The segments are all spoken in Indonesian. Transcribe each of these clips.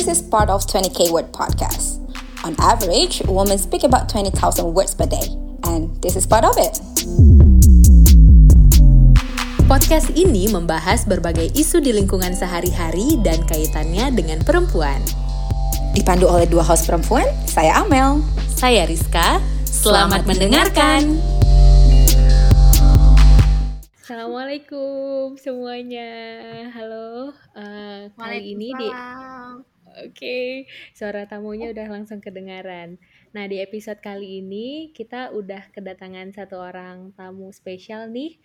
this is part of 20K Word Podcast. On average, women speak about 20,000 words per day, and this is part of it. Podcast ini membahas berbagai isu di lingkungan sehari-hari dan kaitannya dengan perempuan. Dipandu oleh dua host perempuan, saya Amel. Saya Rizka. Selamat, mendengarkan. Assalamualaikum semuanya. Halo. Uh, kali ini di Oke, suara tamunya udah langsung kedengaran. Nah, di episode kali ini kita udah kedatangan satu orang tamu spesial nih.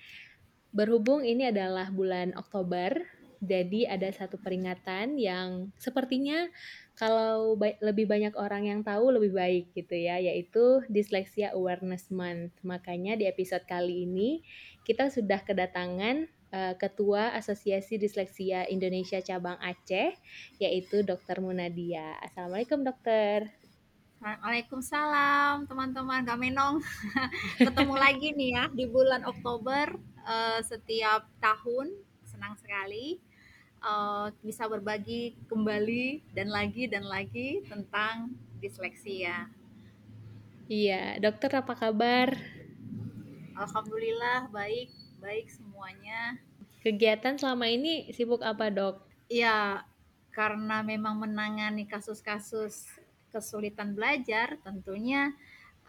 Berhubung ini adalah bulan Oktober, jadi ada satu peringatan yang sepertinya kalau ba lebih banyak orang yang tahu lebih baik gitu ya, yaitu Dyslexia Awareness Month. Makanya di episode kali ini kita sudah kedatangan Ketua Asosiasi Disleksia Indonesia Cabang Aceh, yaitu Dr. Munadia. Assalamualaikum dokter. Waalaikumsalam teman-teman Gamenong. Ketemu lagi nih ya di bulan Oktober uh, setiap tahun. Senang sekali uh, bisa berbagi kembali dan lagi dan lagi tentang disleksia. Iya, dokter apa kabar? Alhamdulillah baik, baik semuanya. Kegiatan selama ini sibuk apa, Dok? Ya, karena memang menangani kasus-kasus kesulitan belajar, tentunya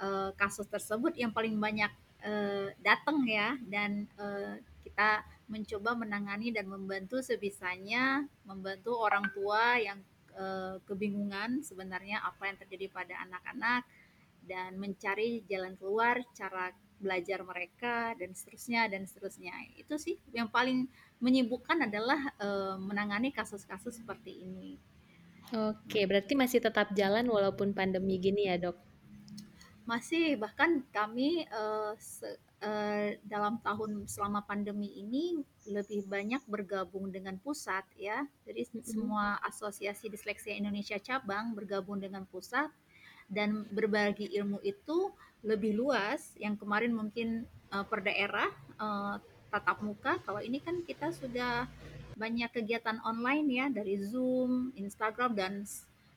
uh, kasus tersebut yang paling banyak uh, datang ya dan uh, kita mencoba menangani dan membantu sebisanya membantu orang tua yang uh, kebingungan sebenarnya apa yang terjadi pada anak-anak dan mencari jalan keluar cara belajar mereka dan seterusnya dan seterusnya itu sih yang paling menyibukkan adalah uh, menangani kasus-kasus seperti ini. Oke, berarti masih tetap jalan walaupun pandemi gini ya dok? Masih bahkan kami uh, se uh, dalam tahun selama pandemi ini lebih banyak bergabung dengan pusat ya. Jadi mm -hmm. semua asosiasi disleksia Indonesia cabang bergabung dengan pusat dan berbagi ilmu itu lebih luas yang kemarin mungkin uh, per daerah uh, tatap muka kalau ini kan kita sudah banyak kegiatan online ya dari Zoom, Instagram dan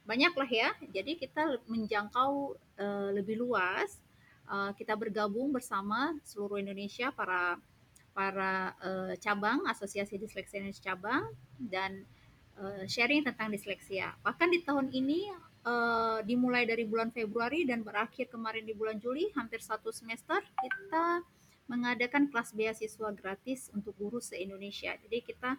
banyak lah ya. Jadi kita menjangkau uh, lebih luas. Uh, kita bergabung bersama seluruh Indonesia para para uh, cabang Asosiasi Disleksia Indonesia cabang dan uh, sharing tentang disleksia. Bahkan di tahun ini uh, dimulai dari bulan Februari dan berakhir kemarin di bulan Juli, hampir satu semester kita mengadakan kelas beasiswa gratis untuk guru se-Indonesia. Jadi kita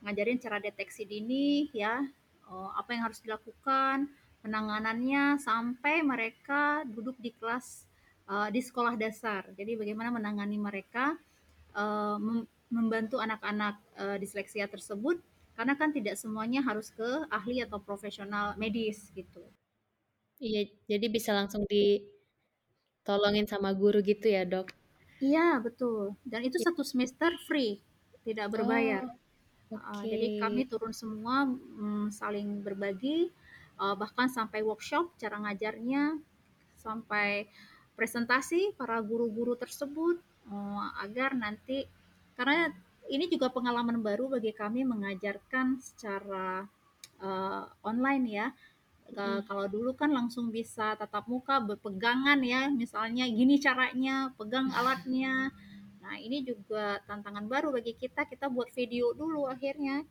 ngajarin cara deteksi dini ya, uh, apa yang harus dilakukan, penanganannya sampai mereka duduk di kelas uh, di sekolah dasar. Jadi bagaimana menangani mereka, uh, membantu anak-anak uh, disleksia tersebut karena kan tidak semuanya harus ke ahli atau profesional medis gitu. Iya, jadi bisa langsung ditolongin sama guru gitu ya, Dok? Iya, betul. Dan itu satu semester free, tidak berbayar. Oh, okay. uh, jadi kami turun semua um, saling berbagi, uh, bahkan sampai workshop cara ngajarnya, sampai presentasi para guru-guru tersebut uh, agar nanti karena ini juga pengalaman baru bagi kami mengajarkan secara uh, online ya. Hmm. Kalau dulu kan langsung bisa tatap muka berpegangan ya, misalnya gini caranya, pegang alatnya. Nah ini juga tantangan baru bagi kita. Kita buat video dulu akhirnya.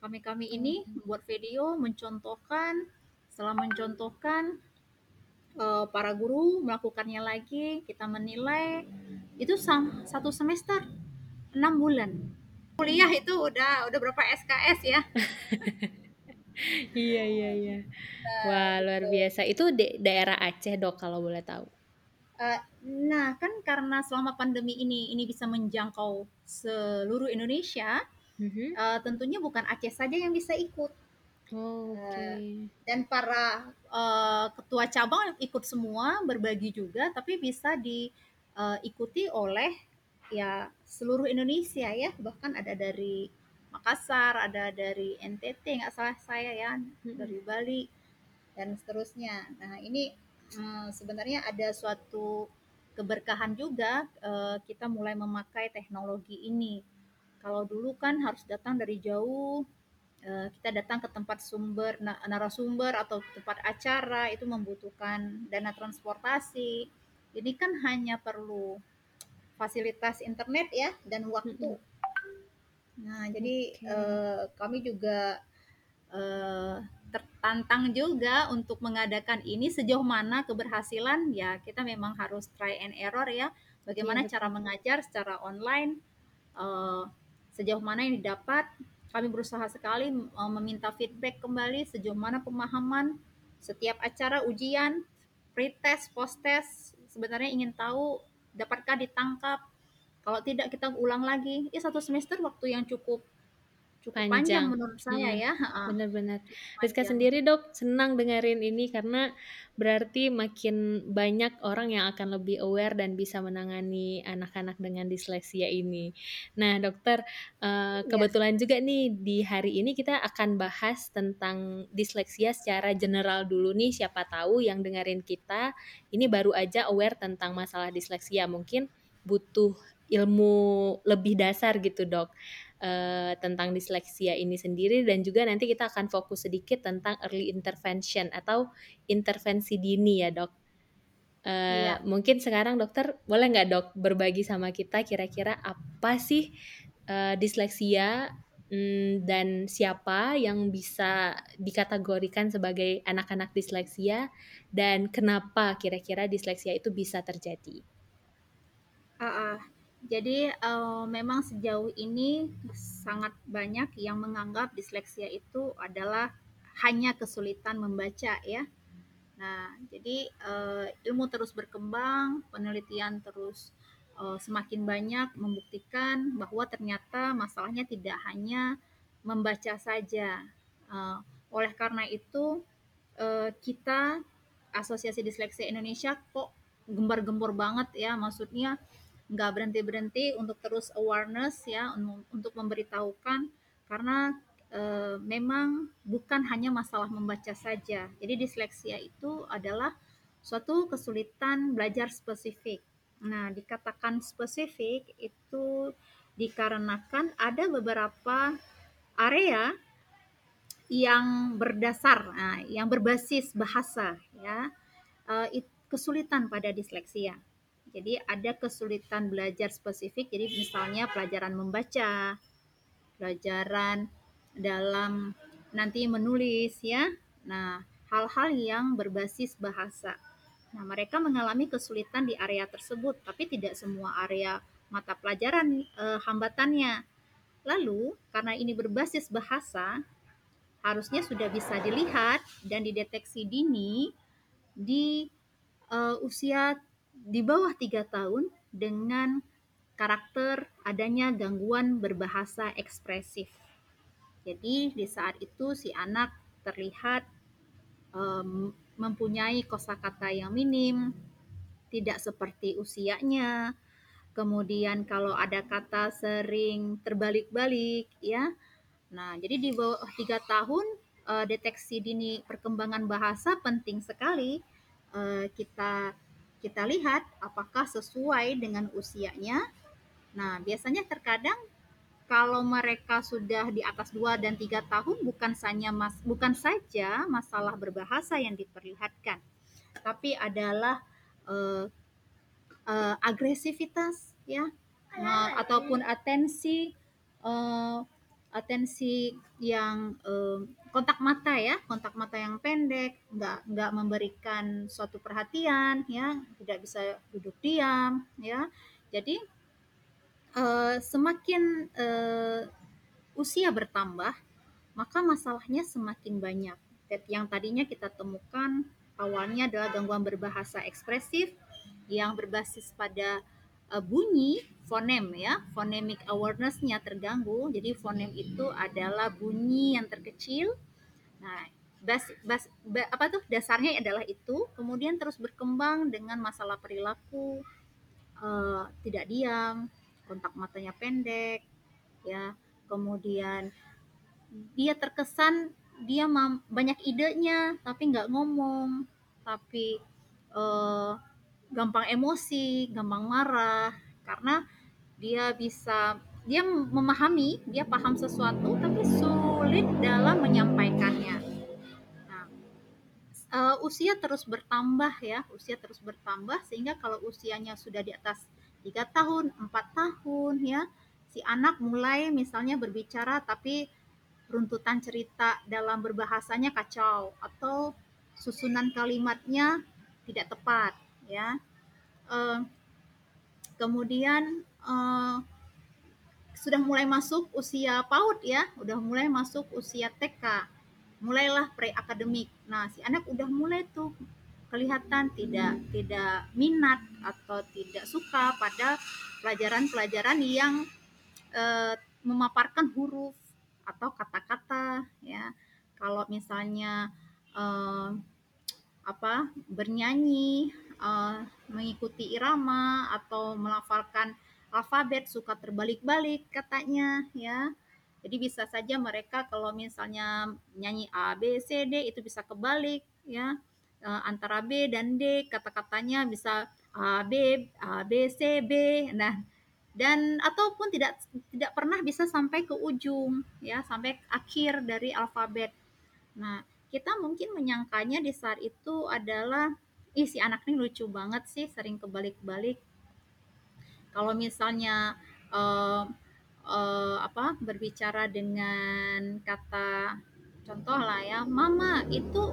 Kami-kami ini hmm. buat video mencontohkan, setelah mencontohkan uh, para guru melakukannya lagi, kita menilai itu satu semester enam bulan kuliah itu udah udah berapa SKS ya? Iya iya iya. Nah, wah luar biasa. Itu di daerah Aceh dok kalau boleh tahu? Uh, nah kan karena selama pandemi ini ini bisa menjangkau seluruh Indonesia mm-hmm. uh, tentunya bukan Aceh saja yang bisa ikut. Oh, okay. dan para uh, ketua cabang ikut semua berbagi juga, tapi bisa diikuti uh, oleh ya seluruh Indonesia ya bahkan ada dari Makassar ada dari NTT nggak salah saya ya hmm. dari Bali dan seterusnya nah ini hmm, sebenarnya ada suatu keberkahan juga uh, kita mulai memakai teknologi ini kalau dulu kan harus datang dari jauh uh, kita datang ke tempat sumber narasumber atau tempat acara itu membutuhkan dana transportasi. Ini kan hanya perlu fasilitas internet ya dan waktu. Nah, jadi okay. uh, kami juga uh, tertantang juga untuk mengadakan ini sejauh mana keberhasilan ya kita memang harus try and error ya. Bagaimana ya, cara mengajar secara online uh, sejauh mana yang didapat kami berusaha sekali uh, meminta feedback kembali sejauh mana pemahaman setiap acara ujian pretest post test sebenarnya ingin tahu dapatkah ditangkap? Kalau tidak kita ulang lagi. Ya satu semester waktu yang cukup cukup panjang, panjang menurut saya iya, ya. Benar-benar. Rizka sendiri dok senang dengerin ini karena berarti makin banyak orang yang akan lebih aware dan bisa menangani anak-anak dengan disleksia ini. Nah dokter uh, kebetulan yes. juga nih di hari ini kita akan bahas tentang disleksia secara general dulu nih. Siapa tahu yang dengerin kita ini baru aja aware tentang masalah disleksia mungkin butuh ilmu lebih dasar gitu dok uh, tentang disleksia ini sendiri dan juga nanti kita akan fokus sedikit tentang early intervention atau intervensi dini ya dok. Uh, iya. Mungkin sekarang dokter boleh nggak dok berbagi sama kita kira-kira apa sih uh, disleksia um, dan siapa yang bisa dikategorikan sebagai anak-anak disleksia dan kenapa kira-kira disleksia itu bisa terjadi? Uh, uh, jadi uh, memang sejauh ini sangat banyak yang menganggap disleksia itu adalah hanya kesulitan membaca ya. Nah, jadi uh, ilmu terus berkembang, penelitian terus uh, semakin banyak membuktikan bahwa ternyata masalahnya tidak hanya membaca saja. Uh, oleh karena itu uh, kita Asosiasi Disleksia Indonesia kok gembar-gembor banget ya, maksudnya nggak berhenti berhenti untuk terus awareness ya untuk memberitahukan karena e, memang bukan hanya masalah membaca saja. Jadi disleksia itu adalah suatu kesulitan belajar spesifik. Nah dikatakan spesifik itu dikarenakan ada beberapa area yang berdasar nah, yang berbasis bahasa ya. E, kesulitan pada disleksia jadi ada kesulitan belajar spesifik. Jadi misalnya pelajaran membaca, pelajaran dalam nanti menulis ya. Nah, hal-hal yang berbasis bahasa. Nah, mereka mengalami kesulitan di area tersebut, tapi tidak semua area mata pelajaran eh, hambatannya. Lalu, karena ini berbasis bahasa, harusnya sudah bisa dilihat dan dideteksi dini di uh, usia di bawah tiga tahun dengan karakter adanya gangguan berbahasa ekspresif. Jadi di saat itu si anak terlihat um, mempunyai kosakata yang minim, tidak seperti usianya. Kemudian kalau ada kata sering terbalik-balik, ya. Nah, jadi di bawah tiga tahun uh, deteksi dini perkembangan bahasa penting sekali uh, kita kita lihat apakah sesuai dengan usianya. Nah, biasanya terkadang kalau mereka sudah di atas 2 dan 3 tahun bukan saja mas, bukan saja masalah berbahasa yang diperlihatkan, tapi adalah uh, uh, agresivitas ya uh, ataupun atensi uh, atensi yang uh, kontak mata ya, kontak mata yang pendek, nggak nggak memberikan suatu perhatian ya, tidak bisa duduk diam ya. Jadi uh, semakin uh, usia bertambah, maka masalahnya semakin banyak. Yang tadinya kita temukan awalnya adalah gangguan berbahasa ekspresif yang berbasis pada uh, bunyi fonem ya. Phonemic awareness-nya terganggu. Jadi fonem itu adalah bunyi yang terkecil. Nah bas, bas, bas, apa tuh? Dasarnya adalah itu. Kemudian terus berkembang dengan masalah perilaku uh, tidak diam kontak matanya pendek ya. Kemudian dia terkesan dia banyak idenya tapi nggak ngomong. Tapi uh, gampang emosi, gampang marah karena dia bisa dia memahami, dia paham sesuatu tapi sulit dalam menyampaikannya. Nah, uh, usia terus bertambah ya, usia terus bertambah sehingga kalau usianya sudah di atas tiga tahun, empat tahun ya, si anak mulai misalnya berbicara tapi runtutan cerita dalam berbahasanya kacau atau susunan kalimatnya tidak tepat ya. Uh, kemudian uh, sudah mulai masuk usia PAUD ya, udah mulai masuk usia TK, mulailah pre-akademik. Nah, si anak udah mulai tuh kelihatan tidak tidak minat atau tidak suka pada pelajaran-pelajaran yang uh, memaparkan huruf atau kata-kata ya. Kalau misalnya uh, apa bernyanyi, uh, mengikuti irama atau melafalkan alfabet suka terbalik-balik katanya ya. Jadi bisa saja mereka kalau misalnya nyanyi A B C D itu bisa kebalik ya. E, antara B dan D kata-katanya bisa A B A B C B. Nah, dan ataupun tidak tidak pernah bisa sampai ke ujung ya, sampai akhir dari alfabet. Nah, kita mungkin menyangkanya di saat itu adalah ih si anak ini lucu banget sih sering kebalik-balik. Kalau misalnya uh, uh, apa berbicara dengan kata contoh lah ya mama itu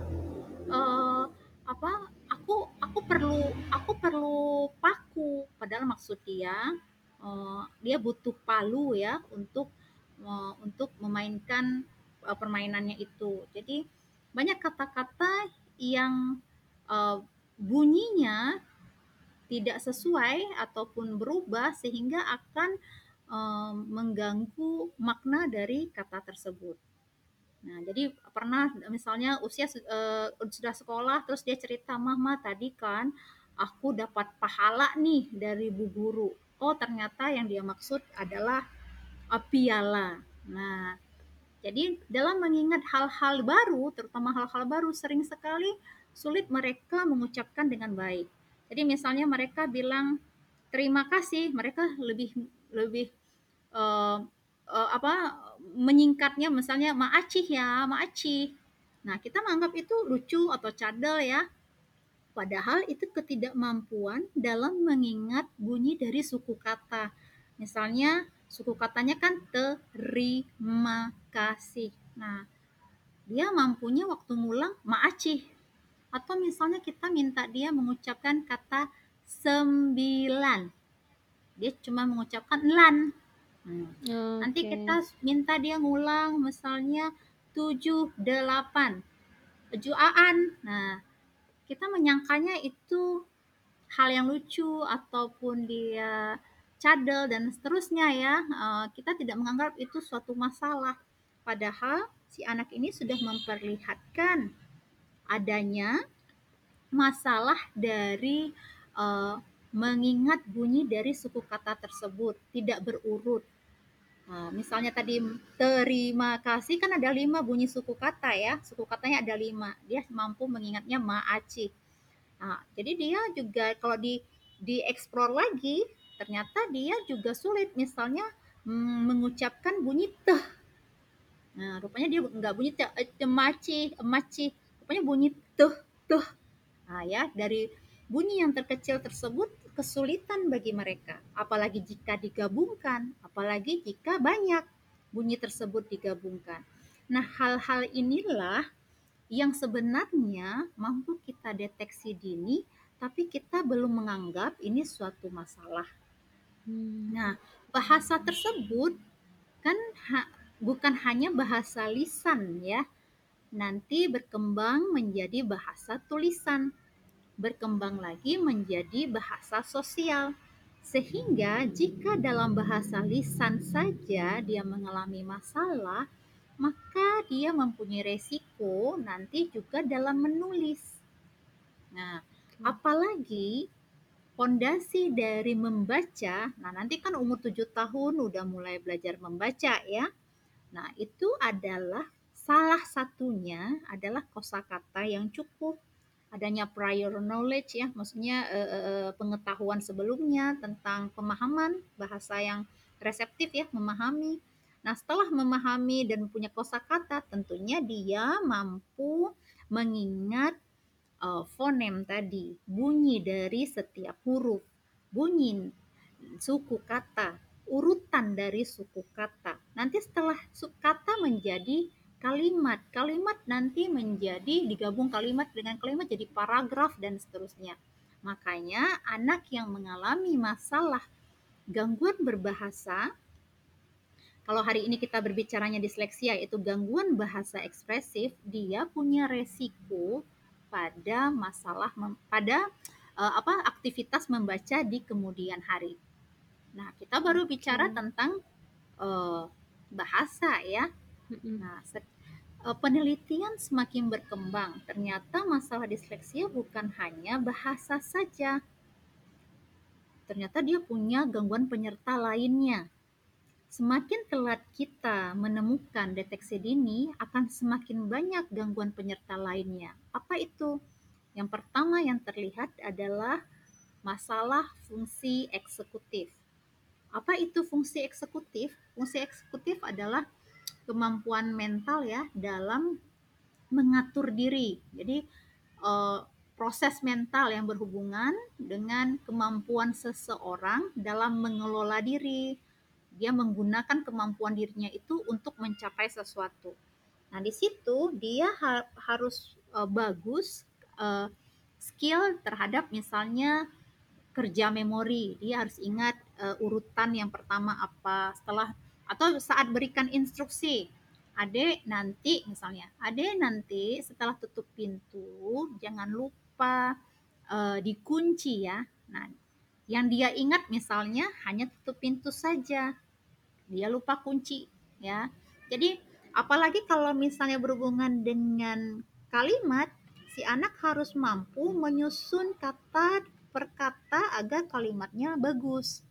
uh, apa aku aku perlu aku perlu paku. Padahal maksud dia uh, dia butuh palu ya untuk uh, untuk memainkan uh, permainannya itu. Jadi banyak kata-kata yang uh, bunyinya tidak sesuai ataupun berubah sehingga akan mengganggu makna dari kata tersebut. Nah, jadi pernah misalnya usia sudah sekolah terus dia cerita, "Mama, tadi kan aku dapat pahala nih dari bu guru." Oh, ternyata yang dia maksud adalah piala. Nah, jadi dalam mengingat hal-hal baru, terutama hal-hal baru sering sekali sulit mereka mengucapkan dengan baik. Jadi misalnya mereka bilang terima kasih, mereka lebih lebih uh, uh, apa menyingkatnya misalnya maacih ya, maacih. Nah, kita menganggap itu lucu atau cadel ya. Padahal itu ketidakmampuan dalam mengingat bunyi dari suku kata. Misalnya suku katanya kan terima kasih. Nah, dia mampunya waktu ngulang maacih atau misalnya kita minta dia mengucapkan kata sembilan. Dia cuma mengucapkan lan. Hmm. okay. nanti kita minta dia ngulang misalnya tujuh delapan. Juaan. Nah kita menyangkanya itu hal yang lucu ataupun dia cadel dan seterusnya ya. Uh, kita tidak menganggap itu suatu masalah. Padahal si anak ini sudah memperlihatkan adanya masalah dari uh, mengingat bunyi dari suku kata tersebut tidak berurut. Nah, misalnya tadi terima kasih kan ada lima bunyi suku kata ya, suku katanya ada lima. Dia mampu mengingatnya maaci. Nah, jadi dia juga kalau di dieksplor lagi ternyata dia juga sulit misalnya mm, mengucapkan bunyi teh. Nah, rupanya dia nggak bunyi teh, emaci, emaci pokoknya bunyi tuh tuh. Nah ya dari bunyi yang terkecil tersebut kesulitan bagi mereka. Apalagi jika digabungkan apalagi jika banyak bunyi tersebut digabungkan. Nah hal-hal inilah yang sebenarnya mampu kita deteksi dini tapi kita belum menganggap ini suatu masalah. Hmm. nah bahasa tersebut kan ha, bukan hanya bahasa lisan ya nanti berkembang menjadi bahasa tulisan, berkembang lagi menjadi bahasa sosial. Sehingga jika dalam bahasa lisan saja dia mengalami masalah, maka dia mempunyai resiko nanti juga dalam menulis. Nah, apalagi fondasi dari membaca, nah nanti kan umur 7 tahun udah mulai belajar membaca ya. Nah, itu adalah Salah satunya adalah kosakata yang cukup adanya prior knowledge ya, maksudnya e, e, pengetahuan sebelumnya tentang pemahaman bahasa yang reseptif ya, memahami. Nah, setelah memahami dan punya kosakata, tentunya dia mampu mengingat uh, fonem tadi, bunyi dari setiap huruf, bunyi suku kata, urutan dari suku kata. Nanti setelah suku kata menjadi kalimat, kalimat nanti menjadi digabung kalimat dengan kalimat jadi paragraf dan seterusnya. Makanya anak yang mengalami masalah gangguan berbahasa kalau hari ini kita berbicaranya disleksia yaitu gangguan bahasa ekspresif, dia punya resiko pada masalah pada uh, apa aktivitas membaca di kemudian hari. Nah, kita baru bicara hmm. tentang uh, bahasa ya. Nah, uh, penelitian semakin berkembang. Ternyata masalah disleksia bukan hanya bahasa saja. Ternyata dia punya gangguan penyerta lainnya. Semakin telat kita menemukan deteksi dini, akan semakin banyak gangguan penyerta lainnya. Apa itu? Yang pertama yang terlihat adalah masalah fungsi eksekutif. Apa itu fungsi eksekutif? Fungsi eksekutif adalah kemampuan mental ya dalam mengatur diri. Jadi uh, proses mental yang berhubungan dengan kemampuan seseorang dalam mengelola diri. Dia menggunakan kemampuan dirinya itu untuk mencapai sesuatu. Nah, di situ dia ha harus uh, bagus uh, skill terhadap misalnya kerja memori. Dia harus ingat uh, urutan yang pertama apa setelah atau saat berikan instruksi. Adek nanti misalnya, adek nanti setelah tutup pintu jangan lupa uh, dikunci ya. Nah, yang dia ingat misalnya hanya tutup pintu saja. Dia lupa kunci ya. Jadi apalagi kalau misalnya berhubungan dengan kalimat, si anak harus mampu menyusun kata per kata agar kalimatnya bagus.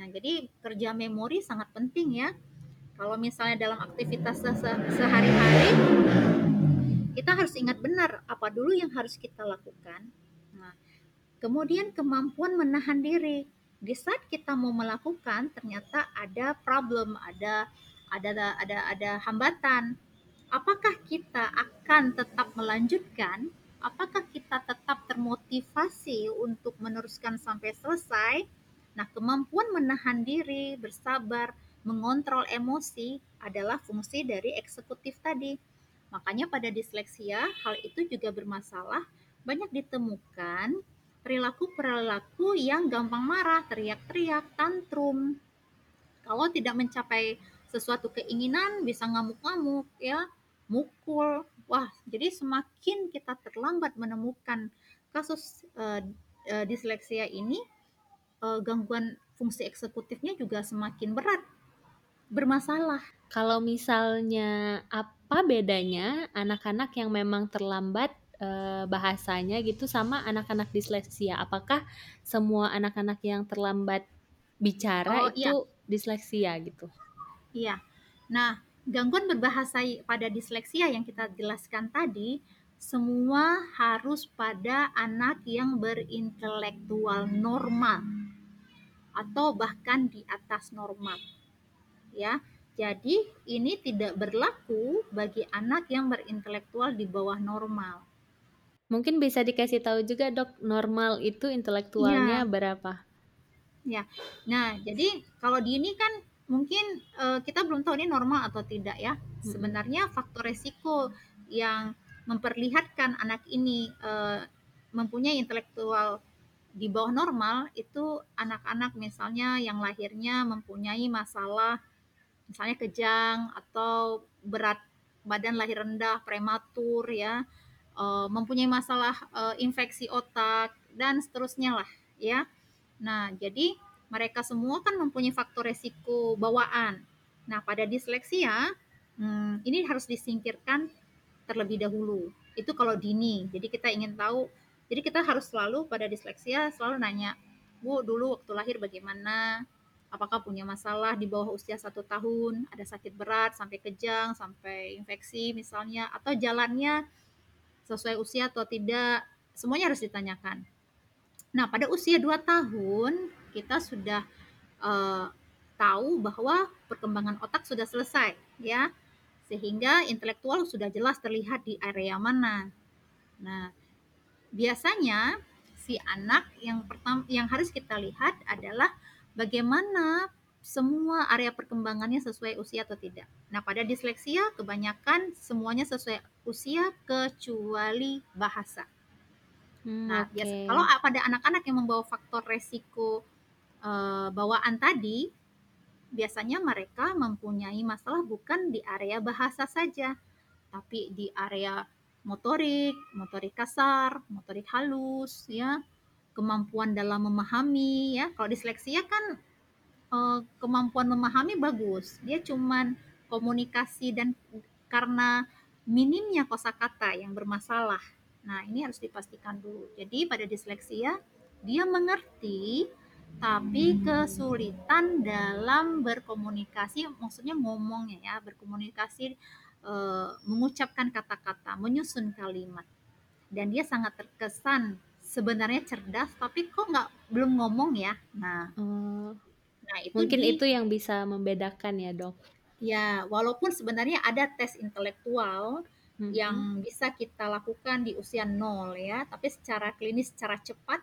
Nah, jadi kerja memori sangat penting ya. Kalau misalnya dalam aktivitas se sehari-hari, kita harus ingat benar apa dulu yang harus kita lakukan. Nah, kemudian kemampuan menahan diri. Di saat kita mau melakukan, ternyata ada problem, ada ada ada ada hambatan. Apakah kita akan tetap melanjutkan apakah kita tetap termotivasi untuk meneruskan sampai selesai? Nah, kemampuan menahan diri, bersabar, mengontrol emosi adalah fungsi dari eksekutif tadi. Makanya pada disleksia, hal itu juga bermasalah. Banyak ditemukan perilaku-perilaku yang gampang marah, teriak-teriak, tantrum. Kalau tidak mencapai sesuatu keinginan bisa ngamuk-ngamuk ya, mukul, Wah, jadi semakin kita terlambat menemukan kasus uh, uh, disleksia ini, uh, gangguan fungsi eksekutifnya juga semakin berat, bermasalah. Kalau misalnya apa bedanya anak-anak yang memang terlambat uh, bahasanya gitu sama anak-anak disleksia? Apakah semua anak-anak yang terlambat bicara oh, itu iya. disleksia gitu? Iya. Nah, gangguan berbahasa pada disleksia yang kita jelaskan tadi semua harus pada anak yang berintelektual normal atau bahkan di atas normal. Ya. Jadi ini tidak berlaku bagi anak yang berintelektual di bawah normal. Mungkin bisa dikasih tahu juga dok, normal itu intelektualnya ya. berapa? Ya, nah jadi kalau di ini kan mungkin uh, kita belum tahu ini normal atau tidak ya. Sebenarnya faktor resiko yang memperlihatkan anak ini uh, mempunyai intelektual di bawah normal itu anak-anak misalnya yang lahirnya mempunyai masalah misalnya kejang atau berat badan lahir rendah prematur ya uh, mempunyai masalah uh, infeksi otak dan seterusnya lah ya nah jadi mereka semua kan mempunyai faktor resiko bawaan. Nah, pada disleksia, hmm, ini harus disingkirkan terlebih dahulu. Itu kalau dini. Jadi kita ingin tahu, jadi kita harus selalu pada disleksia selalu nanya, Bu, dulu waktu lahir bagaimana? Apakah punya masalah di bawah usia satu tahun? Ada sakit berat sampai kejang, sampai infeksi misalnya, atau jalannya sesuai usia atau tidak? Semuanya harus ditanyakan. Nah, pada usia 2 tahun kita sudah uh, tahu bahwa perkembangan otak sudah selesai ya sehingga intelektual sudah jelas terlihat di area mana. Nah, biasanya si anak yang pertama yang harus kita lihat adalah bagaimana semua area perkembangannya sesuai usia atau tidak. Nah, pada disleksia kebanyakan semuanya sesuai usia kecuali bahasa. Hmm, nah, okay. biasa kalau pada anak-anak yang membawa faktor resiko uh, bawaan tadi, biasanya mereka mempunyai masalah bukan di area bahasa saja, tapi di area motorik, motorik kasar, motorik halus, ya, kemampuan dalam memahami, ya. Kalau disleksia kan uh, kemampuan memahami bagus, dia cuman komunikasi dan karena minimnya kosakata yang bermasalah Nah, ini harus dipastikan dulu. Jadi pada disleksia dia mengerti tapi kesulitan dalam berkomunikasi, maksudnya ngomongnya ya, berkomunikasi e, mengucapkan kata-kata, menyusun kalimat. Dan dia sangat terkesan sebenarnya cerdas tapi kok nggak belum ngomong ya. Nah, oh. nah itu mungkin di, itu yang bisa membedakan ya, Dok. Ya, walaupun sebenarnya ada tes intelektual hmm. yang bisa kita lakukan di usia nol ya. Tapi secara klinis, secara cepat,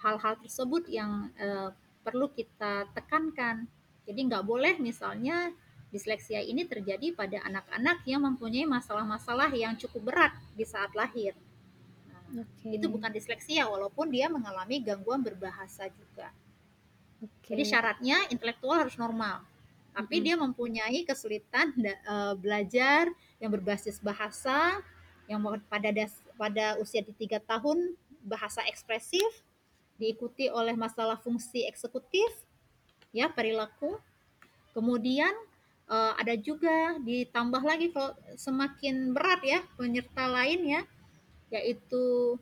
hal-hal tersebut yang uh, perlu kita tekankan. Jadi nggak boleh misalnya disleksia ini terjadi pada anak-anak yang mempunyai masalah-masalah yang cukup berat di saat lahir. Nah, okay. Itu bukan disleksia walaupun dia mengalami gangguan berbahasa juga. Okay. Jadi syaratnya intelektual harus normal tapi mm -hmm. dia mempunyai kesulitan uh, belajar yang berbasis bahasa yang pada das, pada usia di tiga tahun bahasa ekspresif diikuti oleh masalah fungsi eksekutif ya perilaku kemudian uh, ada juga ditambah lagi kalau semakin berat ya penyerta lain ya yaitu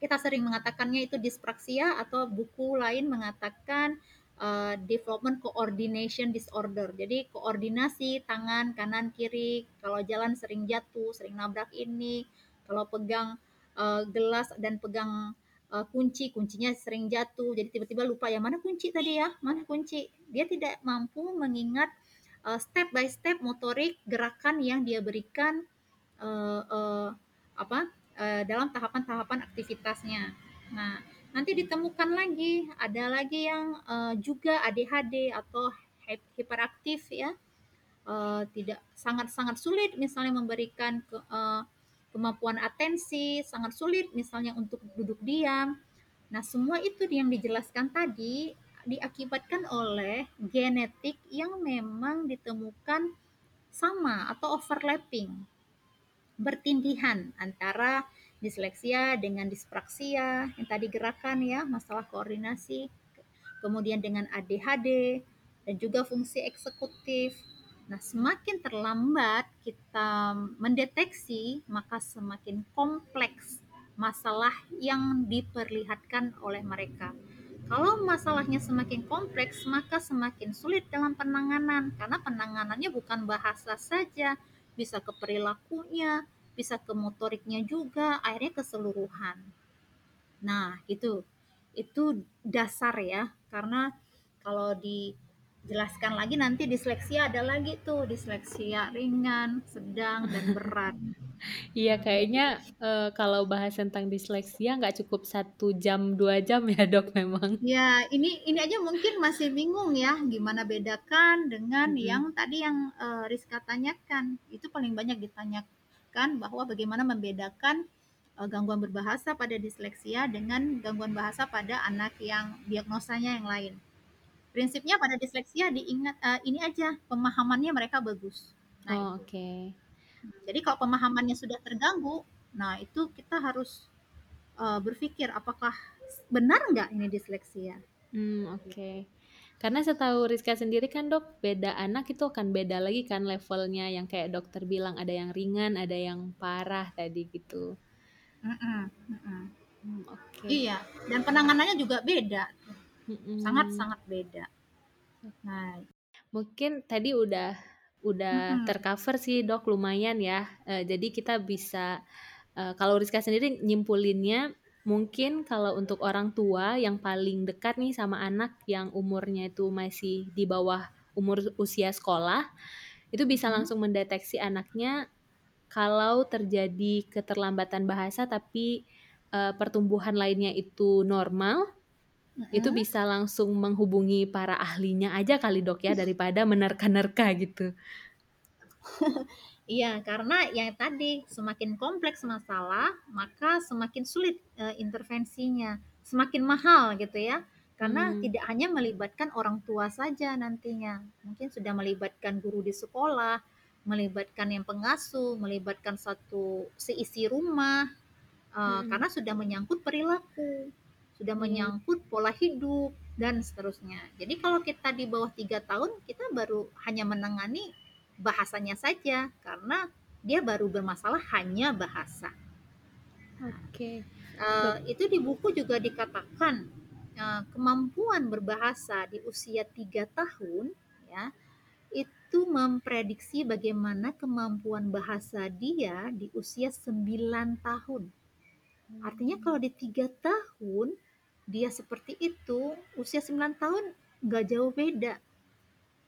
kita sering mengatakannya itu dispraksia atau buku lain mengatakan uh, development coordination disorder. Jadi koordinasi tangan kanan kiri, kalau jalan sering jatuh, sering nabrak ini, kalau pegang uh, gelas dan pegang uh, kunci, kuncinya sering jatuh. Jadi tiba-tiba lupa ya mana kunci tadi ya, mana kunci. Dia tidak mampu mengingat uh, step by step motorik gerakan yang dia berikan uh, uh, apa uh, dalam tahapan-tahapan aktivitasnya. Nah, nanti ditemukan lagi ada lagi yang uh, juga ADHD atau hiperaktif ya uh, tidak sangat-sangat sulit misalnya memberikan ke, uh, kemampuan atensi sangat sulit misalnya untuk duduk diam nah semua itu yang dijelaskan tadi diakibatkan oleh genetik yang memang ditemukan sama atau overlapping bertindihan antara disleksia dengan dispraksia yang tadi gerakan ya masalah koordinasi kemudian dengan ADHD dan juga fungsi eksekutif Nah, semakin terlambat kita mendeteksi, maka semakin kompleks masalah yang diperlihatkan oleh mereka. Kalau masalahnya semakin kompleks, maka semakin sulit dalam penanganan, karena penanganannya bukan bahasa saja, bisa ke perilakunya, bisa ke motoriknya juga, akhirnya keseluruhan. Nah, itu itu dasar ya, karena kalau dijelaskan lagi nanti disleksia ada lagi tuh disleksia ringan, sedang dan berat. Iya kayaknya uh, kalau bahas tentang disleksia nggak cukup satu jam dua jam ya dok memang. Ya ini ini aja mungkin masih bingung ya gimana bedakan dengan -hmm. yang tadi yang uh, Rizka tanyakan itu paling banyak ditanyakan bahwa bagaimana membedakan uh, gangguan berbahasa pada disleksia dengan gangguan bahasa pada anak yang diagnosanya yang lain. Prinsipnya pada disleksia diingat uh, ini aja pemahamannya mereka bagus. Nah, oh, oke. Jadi kalau pemahamannya sudah terganggu, nah itu kita harus uh, berpikir apakah benar nggak ini disleksia. Hmm, oke. Okay. Karena setahu Rizka sendiri kan dok, beda anak itu akan beda lagi kan levelnya yang kayak dokter bilang ada yang ringan, ada yang parah tadi gitu. Mm -mm, mm -mm. Hmm, okay. Iya, dan penanganannya juga beda, sangat-sangat beda. Nah, mungkin tadi udah udah mm -hmm. tercover sih dok lumayan ya. Uh, jadi kita bisa uh, kalau Rizka sendiri nyimpulinnya mungkin kalau untuk orang tua yang paling dekat nih sama anak yang umurnya itu masih di bawah umur usia sekolah, itu bisa langsung mendeteksi anaknya kalau terjadi keterlambatan bahasa tapi uh, pertumbuhan lainnya itu normal, hmm. itu bisa langsung menghubungi para ahlinya aja kali dok ya daripada menerka-nerka gitu. Iya, karena yang tadi semakin kompleks masalah, maka semakin sulit uh, intervensinya, semakin mahal gitu ya. Karena hmm. tidak hanya melibatkan orang tua saja nantinya, mungkin sudah melibatkan guru di sekolah, melibatkan yang pengasuh, melibatkan satu seisi rumah, uh, hmm. karena sudah menyangkut perilaku, sudah menyangkut pola hidup dan seterusnya. Jadi kalau kita di bawah tiga tahun, kita baru hanya menangani bahasanya saja karena dia baru bermasalah hanya bahasa. Oke. Okay. Uh, eh, itu di buku juga dikatakan uh, kemampuan berbahasa di usia tiga tahun ya itu memprediksi bagaimana kemampuan bahasa dia di usia 9 tahun. Artinya kalau di tiga tahun dia seperti itu, usia 9 tahun nggak jauh beda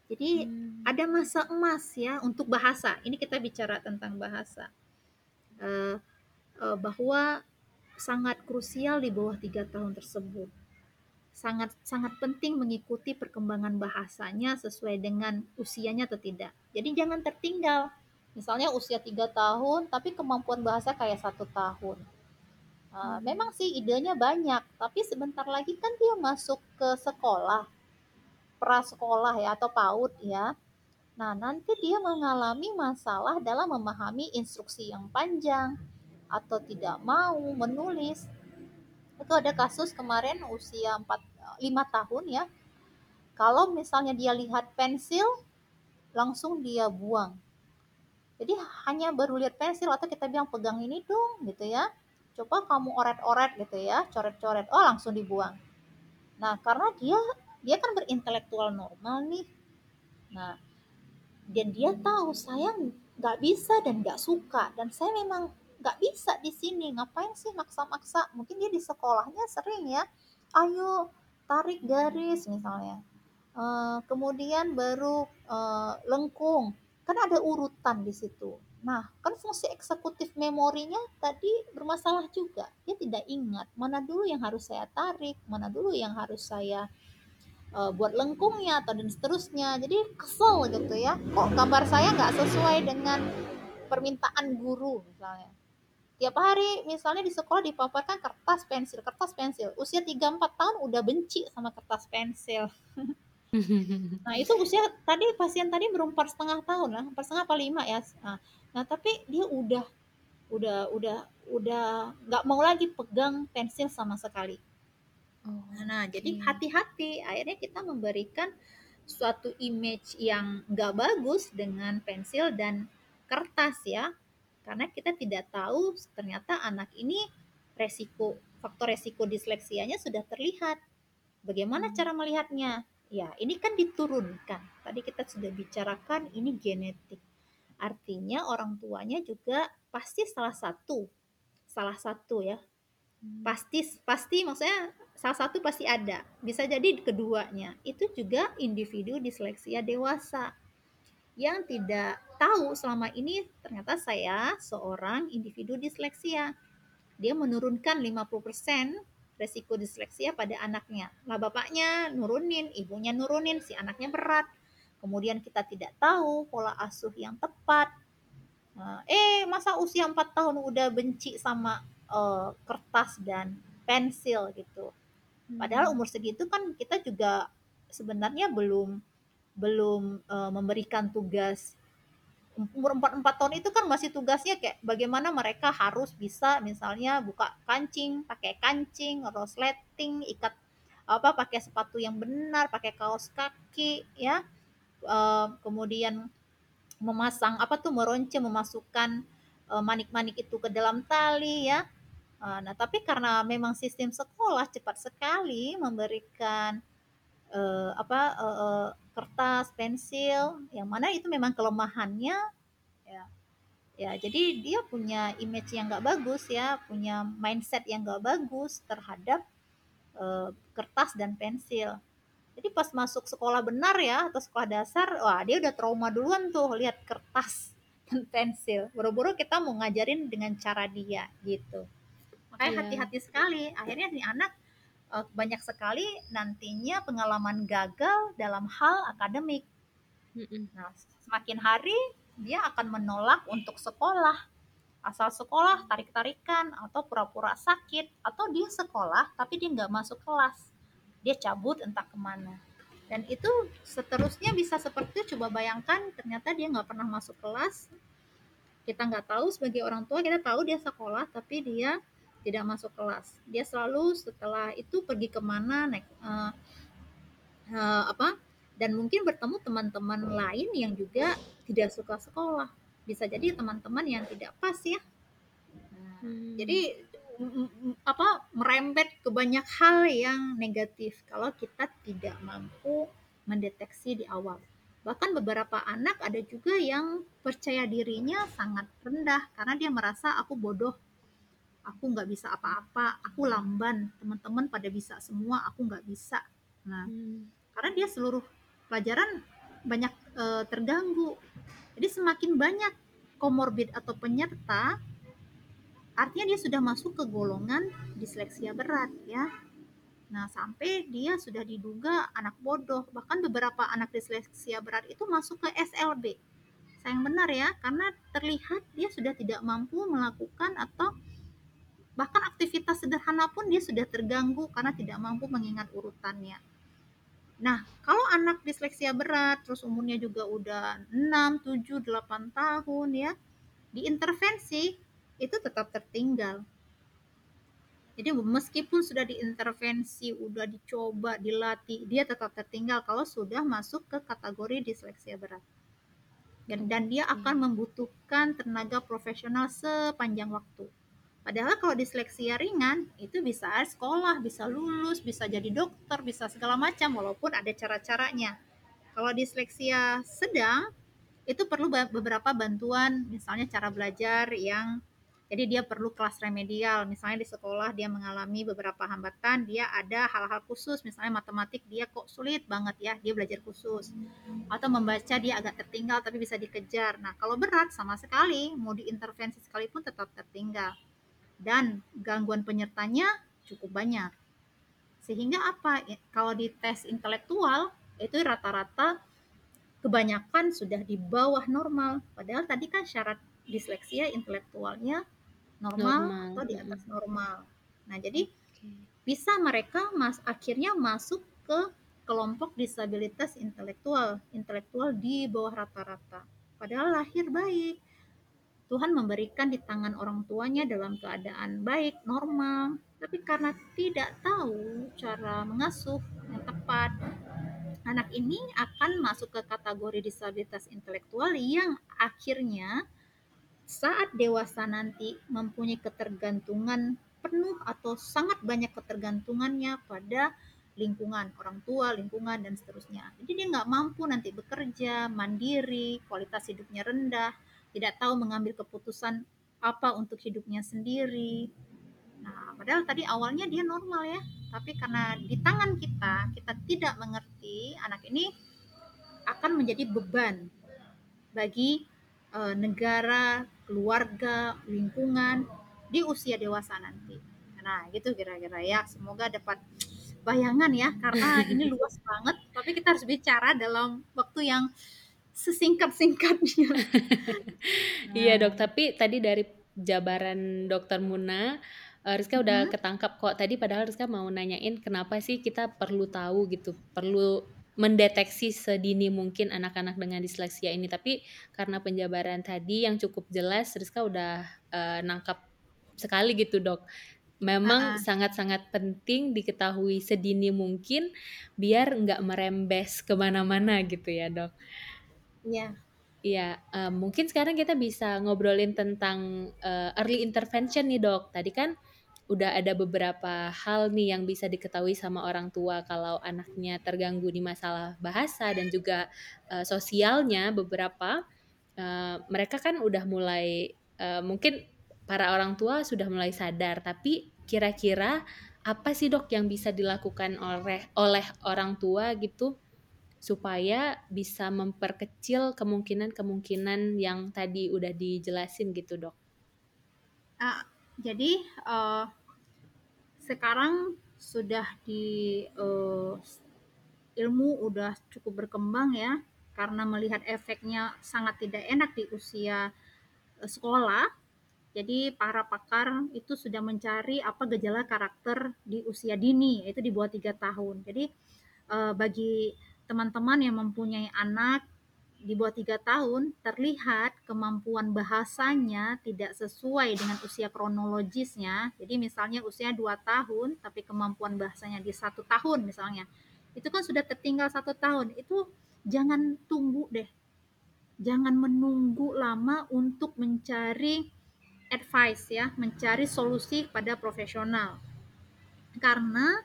jadi hmm. ada masa emas ya untuk bahasa. Ini kita bicara tentang bahasa. Uh, uh, bahwa sangat krusial di bawah tiga tahun tersebut. Sangat sangat penting mengikuti perkembangan bahasanya sesuai dengan usianya atau tidak. Jadi jangan tertinggal. Misalnya usia tiga tahun, tapi kemampuan bahasa kayak satu tahun. Uh, memang sih idenya banyak, tapi sebentar lagi kan dia masuk ke sekolah prasekolah ya atau PAUD ya. Nah, nanti dia mengalami masalah dalam memahami instruksi yang panjang atau tidak mau menulis. Itu ada kasus kemarin usia 4 5 tahun ya. Kalau misalnya dia lihat pensil langsung dia buang. Jadi hanya baru lihat pensil atau kita bilang pegang ini dong gitu ya. Coba kamu oret-oret gitu ya, coret-coret. Oh, langsung dibuang. Nah, karena dia dia kan berintelektual normal nih. Nah dan dia tahu saya nggak bisa dan nggak suka dan saya memang nggak bisa di sini. Ngapain sih maksa-maksa? Mungkin dia di sekolahnya sering ya. Ayo tarik garis misalnya. Uh, kemudian baru uh, lengkung. Kan ada urutan di situ nah kan fungsi eksekutif memorinya tadi bermasalah juga. Dia tidak ingat mana dulu yang harus saya tarik mana dulu yang harus saya uh, buat lengkungnya atau dan seterusnya. Jadi kesel gitu ya. Kok gambar saya nggak sesuai dengan permintaan guru misalnya. Tiap hari misalnya di sekolah dipaparkan kertas pensil kertas pensil. Usia 3-4 tahun udah benci sama kertas pensil. Nah itu usia tadi pasien tadi baru empat setengah tahun lah. Empat setengah apa lima ya? Nah, nah tapi dia udah udah udah udah nggak mau lagi pegang pensil sama sekali Oh, nah, okay. jadi hati-hati. Akhirnya kita memberikan suatu image yang nggak bagus dengan pensil dan kertas ya, karena kita tidak tahu ternyata anak ini resiko faktor resiko disleksianya sudah terlihat. Bagaimana hmm. cara melihatnya? Ya, ini kan diturunkan. Tadi kita sudah bicarakan ini genetik. Artinya orang tuanya juga pasti salah satu, salah satu ya. Hmm. Pasti pasti maksudnya salah satu pasti ada. Bisa jadi keduanya. Itu juga individu disleksia dewasa. Yang tidak tahu selama ini ternyata saya seorang individu disleksia. Dia menurunkan 50% resiko disleksia pada anaknya. Lah bapaknya nurunin ibunya nurunin si anaknya berat kemudian kita tidak tahu pola asuh yang tepat eh masa usia 4 tahun udah benci sama uh, kertas dan pensil gitu Padahal hmm. umur segitu kan kita juga sebenarnya belum belum uh, memberikan tugas umur 4 4 tahun itu kan masih tugasnya kayak bagaimana mereka harus bisa misalnya buka kancing, pakai kancing, rosleting, ikat apa pakai sepatu yang benar, pakai kaos kaki ya. Uh, kemudian memasang apa tuh meronce memasukkan uh, manik-manik itu ke dalam tali ya Uh, nah, tapi karena memang sistem sekolah cepat sekali memberikan uh, apa uh, kertas, pensil, yang mana itu memang kelemahannya, ya, Ya, jadi dia punya image yang nggak bagus ya, punya mindset yang nggak bagus terhadap uh, kertas dan pensil. Jadi pas masuk sekolah benar ya atau sekolah dasar, wah dia udah trauma duluan tuh lihat kertas dan pensil. Buru-buru kita mau ngajarin dengan cara dia gitu. Makanya iya. hati-hati sekali. Akhirnya nih anak uh, banyak sekali nantinya pengalaman gagal dalam hal akademik. Nah, semakin hari dia akan menolak untuk sekolah. Asal sekolah, tarik-tarikan, atau pura-pura sakit, atau dia sekolah tapi dia nggak masuk kelas. Dia cabut entah ke mana. Dan itu seterusnya bisa seperti itu. Coba bayangkan ternyata dia nggak pernah masuk kelas. Kita nggak tahu sebagai orang tua, kita tahu dia sekolah, tapi dia tidak masuk kelas. Dia selalu setelah itu pergi ke mana, naik uh, uh, apa dan mungkin bertemu teman-teman lain yang juga tidak suka sekolah bisa jadi teman-teman yang tidak pas ya nah, hmm. jadi apa merembet ke banyak hal yang negatif kalau kita tidak mampu mendeteksi di awal. Bahkan beberapa anak ada juga yang percaya dirinya sangat rendah karena dia merasa aku bodoh. Aku nggak bisa apa-apa. Aku lamban. Teman-teman pada bisa semua. Aku nggak bisa. Nah hmm. karena dia seluruh pelajaran banyak e, terganggu. Jadi semakin banyak komorbid atau penyerta, artinya dia sudah masuk ke golongan disleksia berat ya. Nah, sampai dia sudah diduga anak bodoh. Bahkan beberapa anak disleksia berat itu masuk ke SLB. Sayang benar ya, karena terlihat dia sudah tidak mampu melakukan atau bahkan aktivitas sederhana pun dia sudah terganggu karena tidak mampu mengingat urutannya. Nah, kalau anak disleksia berat, terus umurnya juga udah 6, 7, 8 tahun ya, diintervensi itu tetap tertinggal. Jadi meskipun sudah diintervensi, udah dicoba, dilatih, dia tetap tertinggal kalau sudah masuk ke kategori disleksia berat. Dan, dan dia akan membutuhkan tenaga profesional sepanjang waktu. Padahal kalau disleksia ringan itu bisa sekolah, bisa lulus, bisa jadi dokter, bisa segala macam walaupun ada cara-caranya. Kalau disleksia sedang itu perlu beberapa bantuan, misalnya cara belajar yang jadi dia perlu kelas remedial, misalnya di sekolah dia mengalami beberapa hambatan, dia ada hal-hal khusus, misalnya matematik dia kok sulit banget ya, dia belajar khusus. Atau membaca dia agak tertinggal tapi bisa dikejar. Nah, kalau berat sama sekali, mau diintervensi sekalipun tetap tertinggal dan gangguan penyertanya cukup banyak. Sehingga apa? Kalau di tes intelektual itu rata-rata kebanyakan sudah di bawah normal. Padahal tadi kan syarat disleksia intelektualnya normal, normal. atau di atas normal. Nah, jadi bisa mereka mas akhirnya masuk ke kelompok disabilitas intelektual, intelektual di bawah rata-rata. Padahal lahir baik, Tuhan memberikan di tangan orang tuanya dalam keadaan baik, normal, tapi karena tidak tahu cara mengasuh yang tepat, anak ini akan masuk ke kategori disabilitas intelektual yang akhirnya saat dewasa nanti mempunyai ketergantungan penuh atau sangat banyak ketergantungannya pada lingkungan orang tua, lingkungan dan seterusnya. Jadi dia nggak mampu nanti bekerja mandiri, kualitas hidupnya rendah, tidak tahu mengambil keputusan apa untuk hidupnya sendiri. Nah, padahal tadi awalnya dia normal ya, tapi karena di tangan kita, kita tidak mengerti, anak ini akan menjadi beban bagi e, negara, keluarga, lingkungan di usia dewasa nanti. Nah, gitu kira-kira ya. Semoga dapat bayangan ya, karena ini luas banget, tapi kita harus bicara dalam waktu yang sesingkat-singkatnya. Iya dok, tapi tadi dari jabaran dokter Muna, uh, Rizka udah hmm. ketangkap kok. Tadi padahal Rizka mau nanyain kenapa sih kita perlu tahu gitu, perlu mendeteksi sedini mungkin anak-anak dengan disleksia ini. Tapi karena penjabaran tadi yang cukup jelas, Rizka udah uh, nangkap sekali gitu dok. Memang sangat-sangat penting diketahui sedini mungkin biar nggak merembes ke mana-mana gitu ya dok. Iya. Iya, uh, mungkin sekarang kita bisa ngobrolin tentang uh, early intervention nih dok. Tadi kan udah ada beberapa hal nih yang bisa diketahui sama orang tua kalau anaknya terganggu di masalah bahasa dan juga uh, sosialnya beberapa. uh, mereka kan udah mulai uh, mungkin para orang tua sudah mulai sadar tapi kira-kira apa sih dok yang bisa dilakukan oleh oleh orang tua gitu supaya bisa memperkecil kemungkinan-kemungkinan yang tadi udah dijelasin gitu dok. Uh, jadi uh, sekarang sudah di uh, ilmu udah cukup berkembang ya karena melihat efeknya sangat tidak enak di usia uh, sekolah. Jadi para pakar itu sudah mencari apa gejala karakter di usia dini yaitu di bawah tiga tahun. Jadi uh, bagi teman-teman yang mempunyai anak di bawah tiga tahun terlihat kemampuan bahasanya tidak sesuai dengan usia kronologisnya. Jadi misalnya usia dua tahun, tapi kemampuan bahasanya di satu tahun misalnya, itu kan sudah tertinggal satu tahun. Itu jangan tunggu deh, jangan menunggu lama untuk mencari advice ya, mencari solusi pada profesional. Karena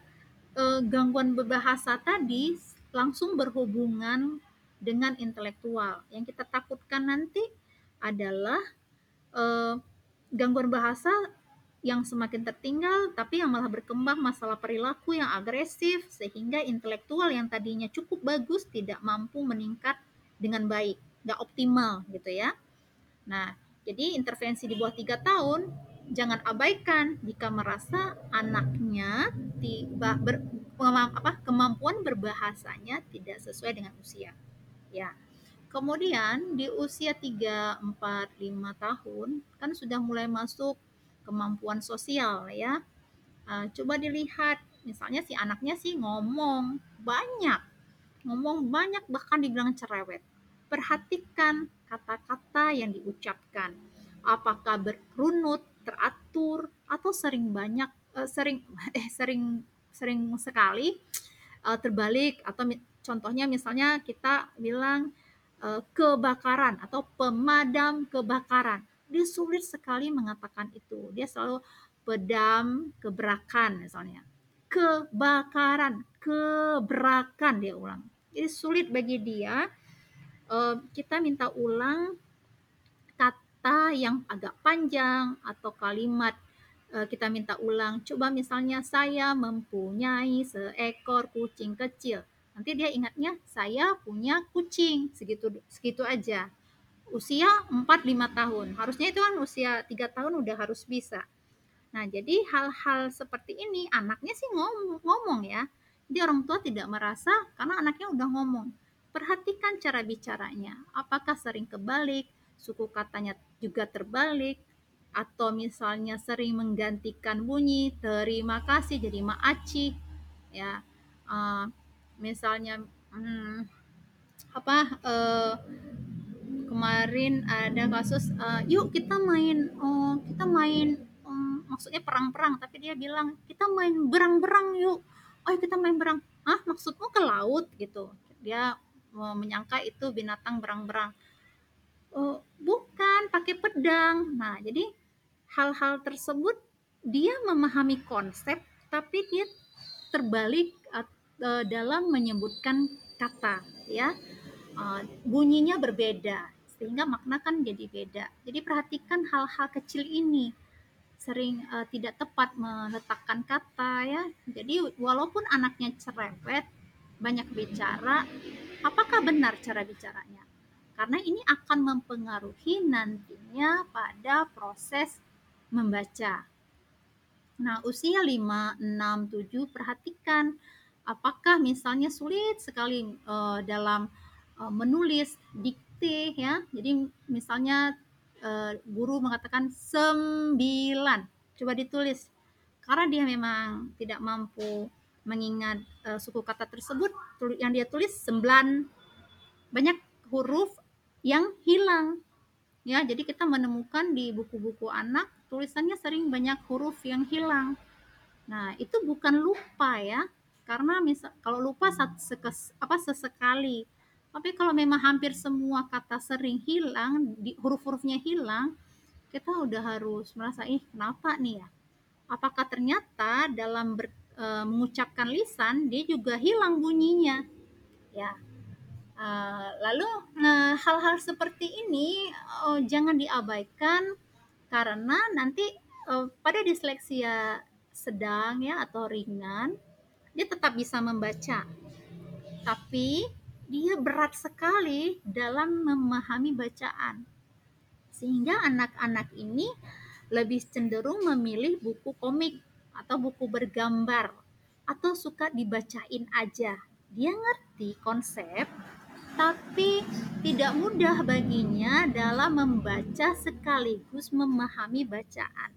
eh, gangguan berbahasa tadi langsung berhubungan dengan intelektual. Yang kita takutkan nanti adalah uh, gangguan bahasa yang semakin tertinggal, tapi yang malah berkembang masalah perilaku yang agresif, sehingga intelektual yang tadinya cukup bagus tidak mampu meningkat dengan baik, nggak optimal gitu ya. Nah, jadi intervensi di bawah tiga tahun jangan abaikan jika merasa anaknya tiba ber, apa, kemampuan berbahasanya tidak sesuai dengan usia. Ya. Kemudian di usia 3, 4, 5 tahun kan sudah mulai masuk kemampuan sosial ya. Uh, coba dilihat misalnya si anaknya sih ngomong banyak. Ngomong banyak bahkan dibilang cerewet. Perhatikan kata-kata yang diucapkan. Apakah berunut, teratur atau sering banyak uh, sering eh sering sering sekali uh, terbalik atau contohnya misalnya kita bilang uh, kebakaran atau pemadam kebakaran dia sulit sekali mengatakan itu dia selalu pedam kebrakan misalnya kebakaran kebrakan dia ulang jadi sulit bagi dia uh, kita minta ulang kata yang agak panjang atau kalimat uh, kita minta ulang. Coba misalnya saya mempunyai seekor kucing kecil. Nanti dia ingatnya saya punya kucing segitu segitu aja. Usia 4 5 tahun. Harusnya itu kan usia 3 tahun udah harus bisa. Nah, jadi hal-hal seperti ini anaknya sih ngomong, ngomong ya. Jadi orang tua tidak merasa karena anaknya udah ngomong. Perhatikan cara bicaranya. Apakah sering kebalik, suku katanya juga terbalik atau misalnya sering menggantikan bunyi terima kasih jadi maaci ya uh, misalnya hmm, apa uh, kemarin ada kasus uh, yuk kita main uh, kita main um, maksudnya perang-perang tapi dia bilang kita main berang-berang yuk. Oh kita main berang. Ah maksudmu ke laut? Gitu. Dia uh, menyangka itu binatang berang-berang. Oh, bukan pakai pedang. Nah jadi hal-hal tersebut dia memahami konsep tapi dia terbalik uh, dalam menyebutkan kata ya. Uh, bunyinya berbeda sehingga makna kan jadi beda. Jadi perhatikan hal-hal kecil ini. Sering uh, tidak tepat meletakkan kata ya. Jadi walaupun anaknya cerewet banyak bicara apakah benar cara bicaranya? Karena ini akan mempengaruhi nantinya pada proses membaca. Nah, usia 5, 6, 7 perhatikan apakah misalnya sulit sekali uh, dalam uh, menulis dikte ya. Jadi misalnya uh, guru mengatakan 9. Coba ditulis. Karena dia memang tidak mampu mengingat uh, suku kata tersebut, yang dia tulis 9 banyak huruf yang hilang. Ya, jadi kita menemukan di buku-buku anak tulisannya sering banyak huruf yang hilang. Nah, itu bukan lupa ya. Karena misal kalau lupa sekes, apa sesekali. Tapi kalau memang hampir semua kata sering hilang, huruf-hurufnya hilang, kita udah harus merasa, ih kenapa nih ya? Apakah ternyata dalam ber, e, mengucapkan lisan dia juga hilang bunyinya? Ya, Uh, lalu uh, hal-hal uh, seperti ini uh, jangan diabaikan karena nanti uh, pada disleksia sedang ya atau ringan dia tetap bisa membaca tapi dia berat sekali dalam memahami bacaan sehingga anak-anak ini lebih cenderung memilih buku komik atau buku bergambar atau suka dibacain aja dia ngerti konsep tapi tidak mudah baginya dalam membaca sekaligus memahami bacaan.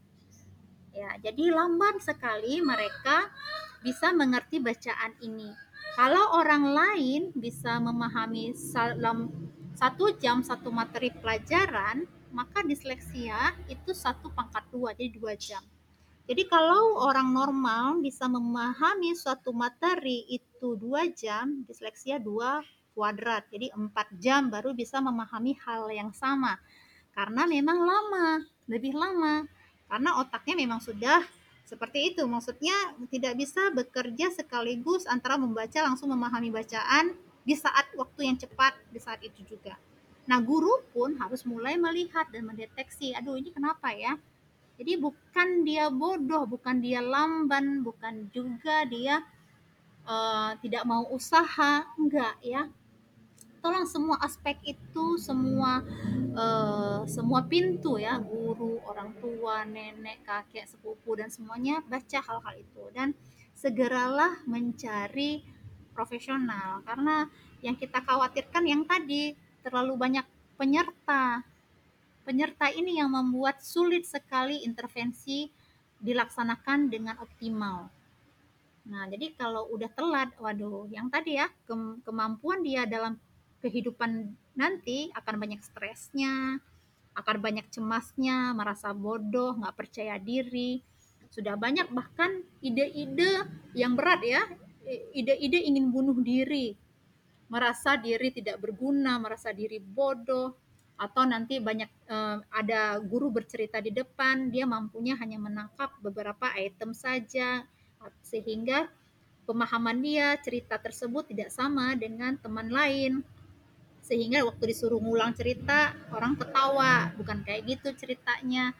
Ya, jadi lamban sekali mereka bisa mengerti bacaan ini. Kalau orang lain bisa memahami dalam satu jam satu materi pelajaran, maka disleksia itu satu pangkat dua, jadi dua jam. Jadi kalau orang normal bisa memahami suatu materi itu dua jam, disleksia dua kuadrat. Jadi 4 jam baru bisa memahami hal yang sama. Karena memang lama, lebih lama. Karena otaknya memang sudah seperti itu. Maksudnya tidak bisa bekerja sekaligus antara membaca langsung memahami bacaan di saat waktu yang cepat di saat itu juga. Nah, guru pun harus mulai melihat dan mendeteksi, aduh ini kenapa ya? Jadi bukan dia bodoh, bukan dia lamban, bukan juga dia uh, tidak mau usaha, enggak ya tolong semua aspek itu semua uh, semua pintu ya guru orang tua nenek kakek sepupu dan semuanya baca hal-hal itu. Dan segeralah mencari profesional. Karena yang kita khawatirkan yang tadi terlalu banyak penyerta. Penyerta ini yang membuat sulit sekali intervensi dilaksanakan dengan optimal. Nah, jadi kalau udah telat, waduh, yang tadi ya, kemampuan dia dalam kehidupan nanti akan banyak stresnya, akan banyak cemasnya, merasa bodoh, nggak percaya diri. Sudah banyak bahkan ide-ide yang berat ya, ide-ide ingin bunuh diri, merasa diri tidak berguna, merasa diri bodoh, atau nanti banyak eh, ada guru bercerita di depan, dia mampunya hanya menangkap beberapa item saja, sehingga pemahaman dia cerita tersebut tidak sama dengan teman lain sehingga waktu disuruh ngulang cerita orang ketawa. Bukan kayak gitu ceritanya.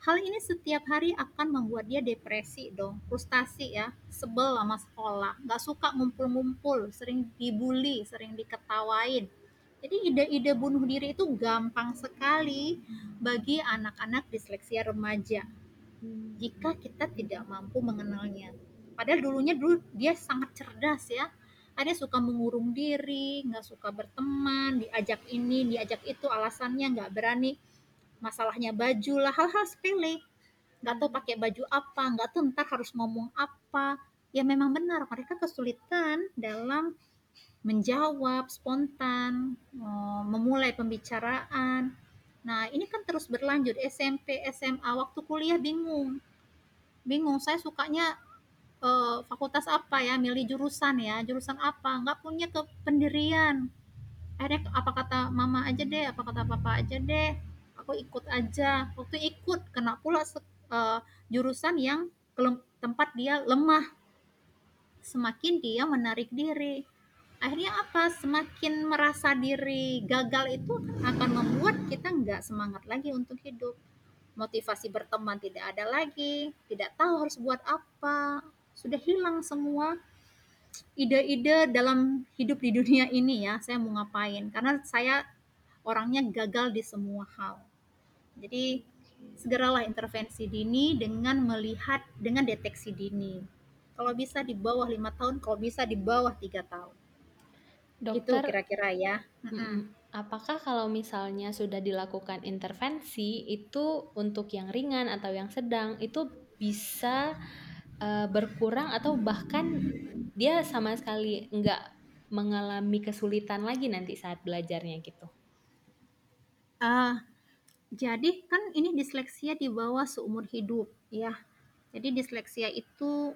Hal ini setiap hari akan membuat dia depresi dong. Frustasi ya. Sebel sama sekolah. Nggak suka ngumpul-ngumpul. Sering dibully sering diketawain. Jadi ide-ide bunuh diri itu gampang sekali bagi anak-anak disleksia remaja. Jika kita tidak mampu mengenalnya. Padahal dulunya dulu dia sangat cerdas ya ada suka mengurung diri nggak suka berteman diajak ini diajak itu alasannya nggak berani. Masalahnya baju lah hal-hal sepele. Nggak tahu pakai baju apa nggak tahu ntar harus ngomong apa. Ya memang benar mereka kesulitan dalam menjawab spontan eh, memulai pembicaraan. Nah ini kan terus berlanjut. SMP SMA waktu kuliah bingung. Bingung saya sukanya uh, fakultas apa ya, milih jurusan ya, jurusan apa, nggak punya kependirian. Akhirnya apa kata mama aja deh, apa kata papa aja deh, aku ikut aja. Waktu ikut kena pula uh, jurusan yang tempat dia lemah. Semakin dia menarik diri. Akhirnya apa? Semakin merasa diri gagal itu akan membuat kita nggak semangat lagi untuk hidup motivasi berteman tidak ada lagi, tidak tahu harus buat apa, sudah hilang semua ide-ide dalam hidup di dunia ini ya saya mau ngapain? Karena saya orangnya gagal di semua hal. Jadi segeralah intervensi dini dengan melihat dengan deteksi dini. Kalau bisa di bawah lima tahun kalau bisa di bawah tiga tahun. Dokter, itu kira-kira ya. apakah kalau misalnya sudah dilakukan intervensi itu untuk yang ringan atau yang sedang itu bisa uh, berkurang atau bahkan dia sama sekali nggak mengalami kesulitan lagi nanti saat belajarnya gitu. Uh, jadi kan ini disleksia di bawah seumur hidup ya. Jadi disleksia itu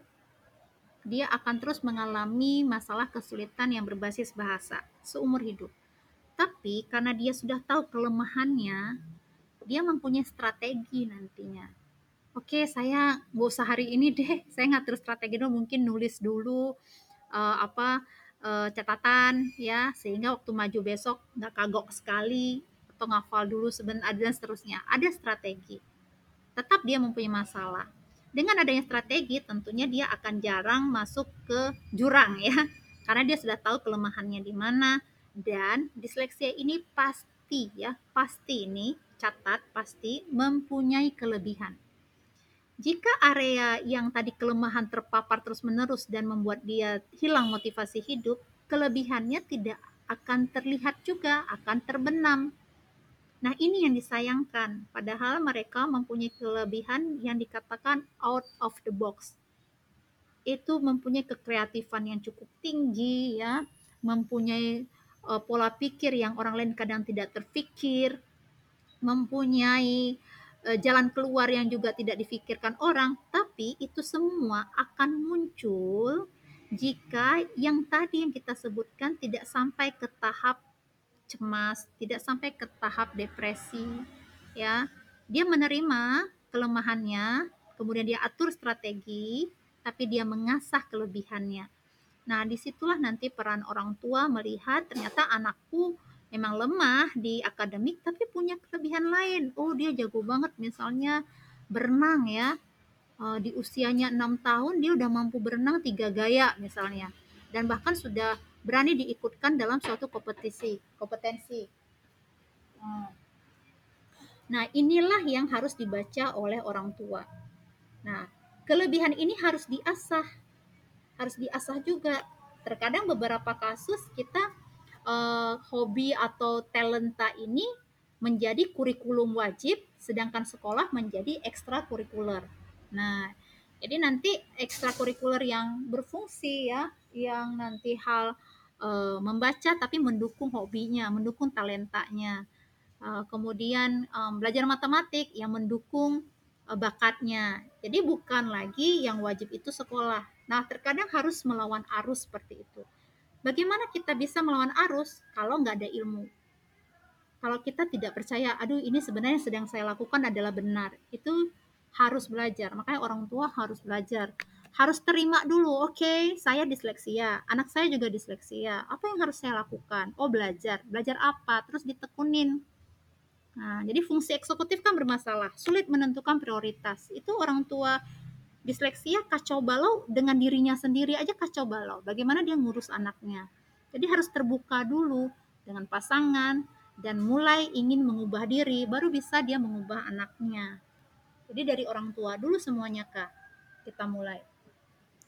dia akan terus mengalami masalah kesulitan yang berbasis bahasa seumur hidup. Tapi karena dia sudah tahu kelemahannya, dia mempunyai strategi nantinya oke saya nggak usah hari ini deh saya ngatur strategi dulu mungkin nulis dulu uh, apa uh, catatan ya sehingga waktu maju besok nggak kagok sekali atau ngafal dulu sebenarnya dan seterusnya. Ada strategi. Tetap dia mempunyai masalah. Dengan adanya strategi tentunya dia akan jarang masuk ke jurang ya karena dia sudah tahu kelemahannya di mana. Dan disleksia ini pasti ya pasti ini catat pasti mempunyai kelebihan jika area yang tadi kelemahan terpapar terus-menerus dan membuat dia hilang motivasi hidup, kelebihannya tidak akan terlihat juga, akan terbenam. Nah, ini yang disayangkan. Padahal mereka mempunyai kelebihan yang dikatakan out of the box. Itu mempunyai kekreatifan yang cukup tinggi ya, mempunyai uh, pola pikir yang orang lain kadang tidak terpikir, mempunyai Eh, jalan keluar yang juga tidak difikirkan orang, tapi itu semua akan muncul jika yang tadi yang kita sebutkan tidak sampai ke tahap cemas, tidak sampai ke tahap depresi, ya. Dia menerima kelemahannya, kemudian dia atur strategi, tapi dia mengasah kelebihannya. Nah, di situlah nanti peran orang tua melihat ternyata anakku memang lemah di akademik tapi punya kelebihan lain. Oh, dia jago banget misalnya berenang ya. Uh, di usianya enam tahun dia udah mampu berenang tiga gaya misalnya. Dan bahkan sudah berani diikutkan dalam suatu kompetisi, kompetensi. Hmm. Nah, inilah yang harus dibaca oleh orang tua. Nah, kelebihan ini harus diasah. Harus diasah juga. Terkadang beberapa kasus kita uh, hobi atau talenta ini menjadi kurikulum wajib, sedangkan sekolah menjadi ekstrakurikuler. Nah, jadi nanti ekstrakurikuler yang berfungsi ya, yang nanti hal uh, membaca tapi mendukung hobinya, mendukung talentanya. Uh, kemudian um, belajar matematik yang mendukung uh, bakatnya. Jadi bukan lagi yang wajib itu sekolah. Nah, terkadang harus melawan arus seperti itu. Bagaimana kita bisa melawan arus kalau nggak ada ilmu? Kalau kita tidak percaya, aduh ini sebenarnya sedang saya lakukan adalah benar. Itu harus belajar. Makanya orang tua harus belajar. Harus terima dulu, oke, okay, saya disleksia, anak saya juga disleksia. Apa yang harus saya lakukan? Oh, belajar. Belajar apa? Terus ditekunin. Nah, jadi fungsi eksekutif kan bermasalah, sulit menentukan prioritas. Itu orang tua disleksia kacau balau dengan dirinya sendiri aja kacau balau. Bagaimana dia ngurus anaknya? Jadi harus terbuka dulu dengan pasangan dan mulai ingin mengubah diri, baru bisa dia mengubah anaknya. Jadi dari orang tua dulu semuanya kak kita mulai.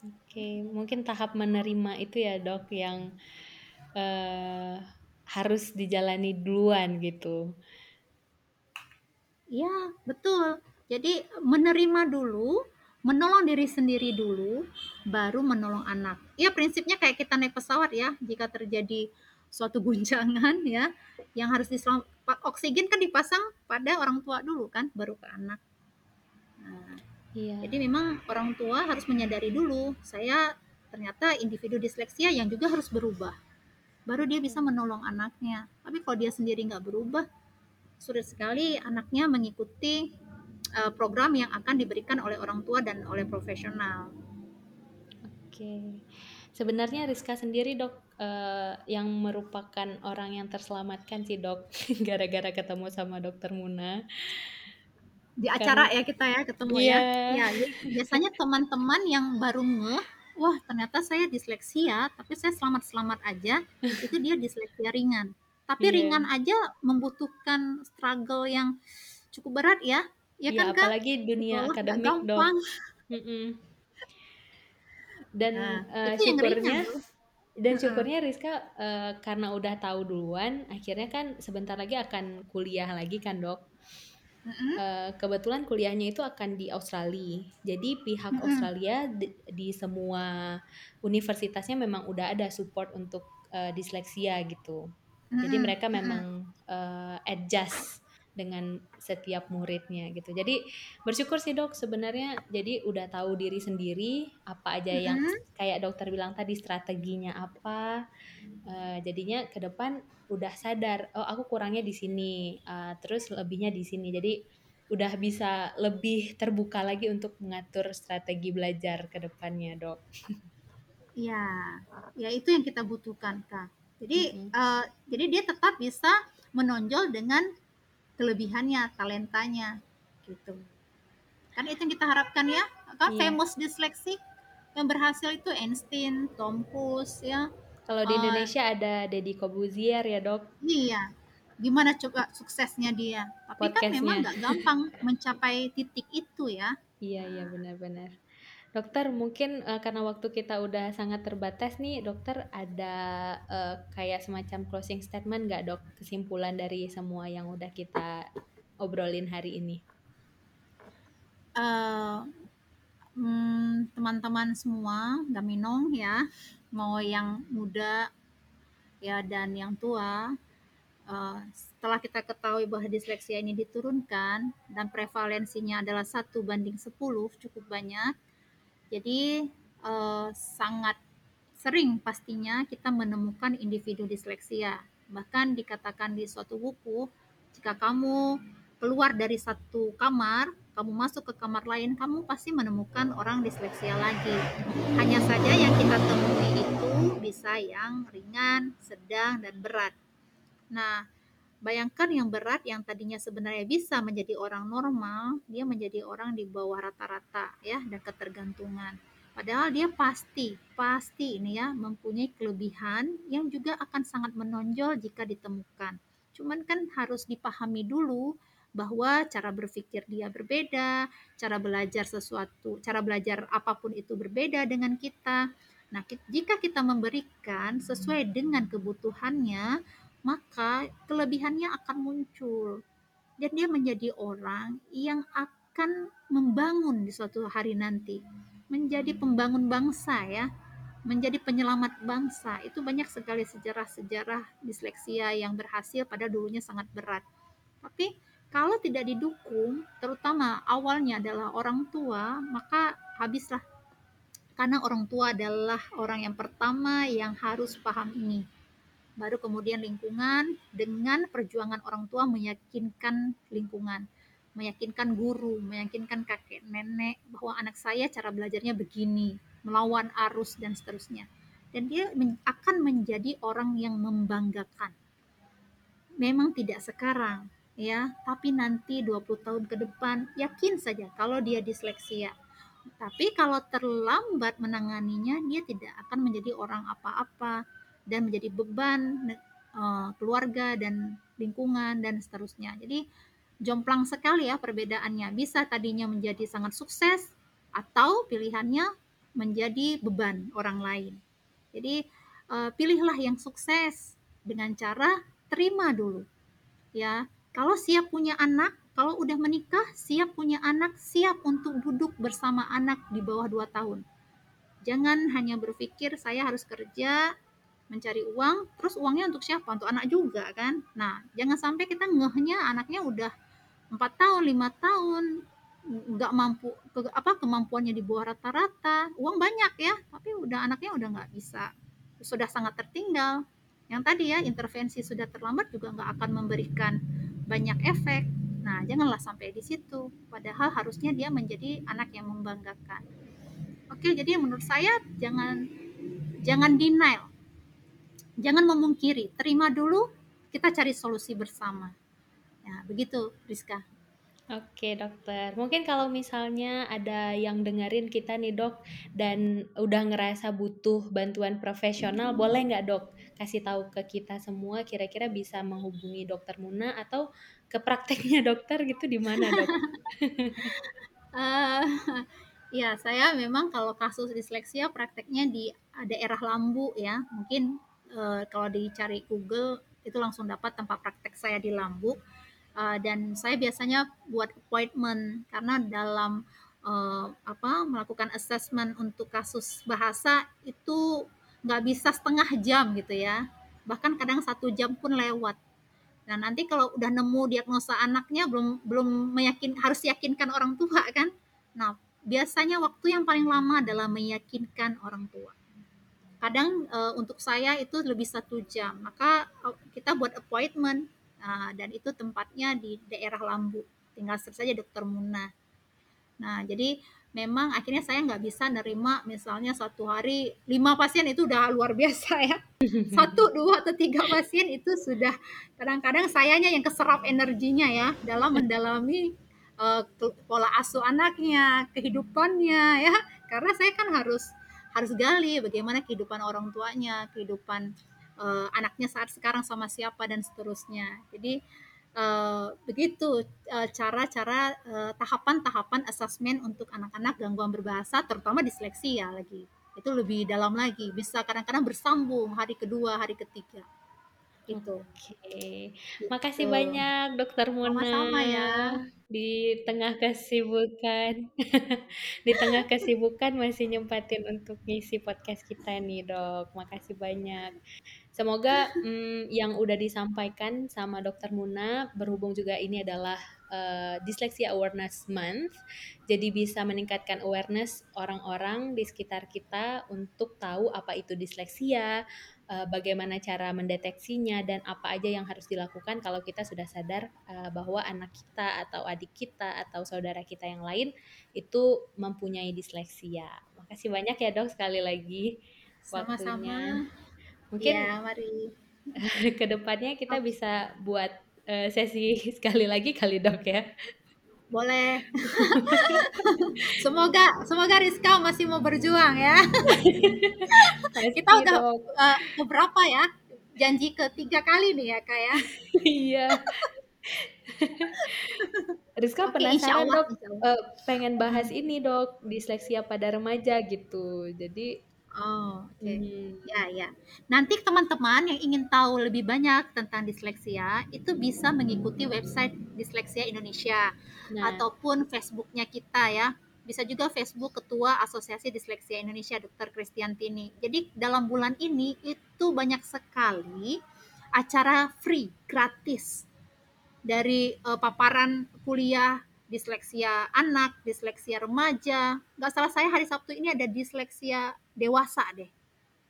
Oke, mungkin tahap menerima itu ya dok yang uh, harus dijalani duluan gitu. Ya betul. Jadi menerima dulu, menolong diri sendiri dulu, baru menolong anak. Ya prinsipnya kayak kita naik pesawat ya, jika terjadi suatu guncangan ya, yang harus diselam oksigen kan dipasang pada orang tua dulu kan, baru ke anak. Nah, iya. Jadi memang orang tua harus menyadari dulu, saya ternyata individu disleksia yang juga harus berubah. Baru dia bisa menolong anaknya. Tapi kalau dia sendiri nggak berubah, sulit sekali anaknya mengikuti uh, program yang akan diberikan oleh orang tua dan oleh profesional. Oke, sebenarnya Rizka sendiri dok uh, yang merupakan orang yang terselamatkan sih dok, gara-gara ketemu sama dokter Muna. Di acara Karena, ya kita ya ketemu yeah. ya. Ya biasanya teman-teman yang baru ngeh, wah ternyata saya disleksia, tapi saya selamat-selamat aja, itu dia disleksia ringan. Tapi yeah. ringan aja membutuhkan struggle yang cukup berat ya ya, ya kan apalagi kak? dunia akademik dong. dan nah, uh, syukurnya dan syukurnya Rizka uh, karena udah tahu duluan akhirnya kan sebentar lagi akan kuliah lagi kan dok? Uh, kebetulan kuliahnya itu akan di Australia. Jadi pihak uh Australia di, di semua universitasnya memang udah ada support untuk uh, disleksia gitu. Jadi mereka memang uh, adjust dengan setiap muridnya gitu. Jadi bersyukur sih dok sebenarnya jadi udah tahu diri sendiri apa aja yang mm-hmm. kayak dokter bilang tadi strateginya apa. Uh, jadinya ke depan udah sadar oh aku kurangnya di sini uh, terus lebihnya di sini. Jadi udah bisa lebih terbuka lagi untuk mengatur strategi belajar ke depannya dok. Ya, ya itu yang kita butuhkan, Kak. Jadi, mm -hmm. uh, jadi dia tetap bisa menonjol dengan kelebihannya, talentanya, gitu. Kan itu yang kita harapkan ya, kan yeah. famous dyslexic yang berhasil itu Einstein, Tom Cruise ya. Kalau di uh, Indonesia ada Deddy Kobuzier ya dok. Iya, gimana coba suksesnya dia. Tapi kan memang nggak gampang mencapai titik itu ya. Iya iya benar-benar. Dokter, mungkin uh, karena waktu kita udah sangat terbatas nih, dokter ada uh, kayak semacam closing statement nggak dok? Kesimpulan dari semua yang udah kita obrolin hari ini. Uh, hmm, teman-teman semua, Gaminong ya, mau yang muda ya dan yang tua, uh, setelah kita ketahui bahwa disleksia ini diturunkan dan prevalensinya adalah satu banding 10 cukup banyak jadi uh, sangat sering pastinya kita menemukan individu disleksia. Bahkan dikatakan di suatu buku, jika kamu keluar dari satu kamar, kamu masuk ke kamar lain, kamu pasti menemukan orang disleksia lagi. Hanya saja yang kita temui itu bisa yang ringan, sedang, dan berat. Nah, Bayangkan yang berat yang tadinya sebenarnya bisa menjadi orang normal, dia menjadi orang di bawah rata-rata ya dan ketergantungan. Padahal dia pasti, pasti ini ya mempunyai kelebihan yang juga akan sangat menonjol jika ditemukan. Cuman kan harus dipahami dulu bahwa cara berpikir dia berbeda, cara belajar sesuatu, cara belajar apa pun itu berbeda dengan kita. Nah, jika kita memberikan sesuai dengan kebutuhannya, maka kelebihannya akan muncul. Dan dia menjadi orang yang akan membangun di suatu hari nanti. Menjadi pembangun bangsa ya. Menjadi penyelamat bangsa. Itu banyak sekali sejarah-sejarah disleksia yang berhasil pada dulunya sangat berat. Tapi kalau tidak didukung terutama awalnya adalah orang tua maka habislah. Karena orang tua adalah orang yang pertama yang harus paham ini baru kemudian lingkungan dengan perjuangan orang tua meyakinkan lingkungan, meyakinkan guru, meyakinkan kakek nenek bahwa anak saya cara belajarnya begini, melawan arus dan seterusnya. Dan dia akan menjadi orang yang membanggakan. Memang tidak sekarang, ya, tapi nanti 20 tahun ke depan yakin saja kalau dia disleksia. Tapi kalau terlambat menanganinya, dia tidak akan menjadi orang apa-apa dan menjadi beban uh, keluarga dan lingkungan dan seterusnya. Jadi jomplang sekali ya perbedaannya. Bisa tadinya menjadi sangat sukses atau pilihannya menjadi beban orang lain. Jadi uh, pilihlah yang sukses dengan cara terima dulu. Ya, kalau siap punya anak, kalau udah menikah, siap punya anak, siap untuk duduk bersama anak di bawah 2 tahun. Jangan hanya berpikir saya harus kerja, mencari uang, terus uangnya untuk siapa? Untuk anak juga kan. Nah, jangan sampai kita ngehnya anaknya udah empat tahun, lima tahun, nggak mampu ke, apa kemampuannya di bawah rata-rata, uang banyak ya, tapi udah anaknya udah nggak bisa, sudah sangat tertinggal. Yang tadi ya intervensi sudah terlambat juga nggak akan memberikan banyak efek. Nah, janganlah sampai di situ. Padahal harusnya dia menjadi anak yang membanggakan. Oke, jadi menurut saya jangan jangan denial jangan memungkiri, terima dulu, kita cari solusi bersama. Ya, begitu, Rizka. Oke dokter, mungkin kalau misalnya ada yang dengerin kita nih dok dan udah ngerasa butuh bantuan profesional, hmm. boleh nggak dok kasih tahu ke kita semua kira-kira bisa menghubungi dokter Muna atau ke prakteknya dokter gitu di mana dok? uh, ya saya memang kalau kasus disleksia prakteknya di daerah Lambu ya, mungkin uh, kalau dicari Google itu langsung dapat tempat praktek saya di Lambu uh, dan saya biasanya buat appointment karena dalam uh, apa melakukan assessment untuk kasus bahasa itu nggak bisa setengah jam gitu ya. Bahkan kadang satu jam pun lewat. Nah nanti kalau udah nemu diagnosa anaknya belum belum meyakin harus yakinkan orang tua kan. Nah biasanya waktu yang paling lama adalah meyakinkan orang tua kadang uh, untuk saya itu lebih satu jam. Maka uh, kita buat appointment. Uh, dan itu tempatnya di daerah Lambu. Tinggal search saja dokter Muna. Nah jadi memang akhirnya saya nggak bisa nerima misalnya satu hari lima pasien itu udah luar biasa ya. Satu dua atau tiga pasien itu sudah kadang-kadang sayanya yang keserap energinya ya dalam mendalami uh, pola asuh anaknya kehidupannya ya. Karena saya kan harus harus gali bagaimana kehidupan orang tuanya kehidupan uh, anaknya saat sekarang sama siapa dan seterusnya. Jadi Uh, begitu uh, cara-cara uh, tahapan-tahapan asesmen untuk anak-anak gangguan berbahasa terutama disleksia lagi. Itu lebih dalam lagi bisa kadang-kadang bersambung hari kedua hari ketiga itu. Oke, gitu. makasih banyak Dokter Mona. Sama-sama ya. Di tengah kesibukan, di tengah kesibukan masih nyempatin untuk ngisi podcast kita nih dok. Makasih banyak. Semoga hmm, yang udah disampaikan sama Dokter Muna berhubung juga ini adalah uh, Dyslexia Awareness Month, jadi bisa meningkatkan awareness orang-orang di sekitar kita untuk tahu apa itu disleksia, uh, bagaimana cara mendeteksinya dan apa aja yang harus dilakukan kalau kita sudah sadar uh, bahwa anak kita atau adik kita atau saudara kita yang lain itu mempunyai disleksia. Makasih banyak ya dok sekali lagi waktunya. Mungkin ya, mari. ke depannya kita bisa buat uh, sesi sekali lagi kali dok ya. Boleh. semoga semoga Rizka masih mau berjuang ya. Kita udah uh, beberapa ya. Janji ketiga kali nih ya kak ya. iya. Rizka Oke, penasaran dok, uh, pengen bahas ini dok, disleksia pada remaja gitu. Jadi Oh, oke. Okay. Hmm. Ya, ya. Nanti teman-teman yang ingin tahu lebih banyak tentang disleksia itu bisa mengikuti website Disleksia Indonesia nah. ataupun Facebooknya kita ya. Bisa juga Facebook Ketua Asosiasi Disleksia Indonesia Dr. Kristiantini. Jadi dalam bulan ini itu banyak sekali acara free, gratis dari uh, paparan kuliah disleksia anak, disleksia remaja. Nggak salah saya hari Sabtu ini ada disleksia dewasa deh,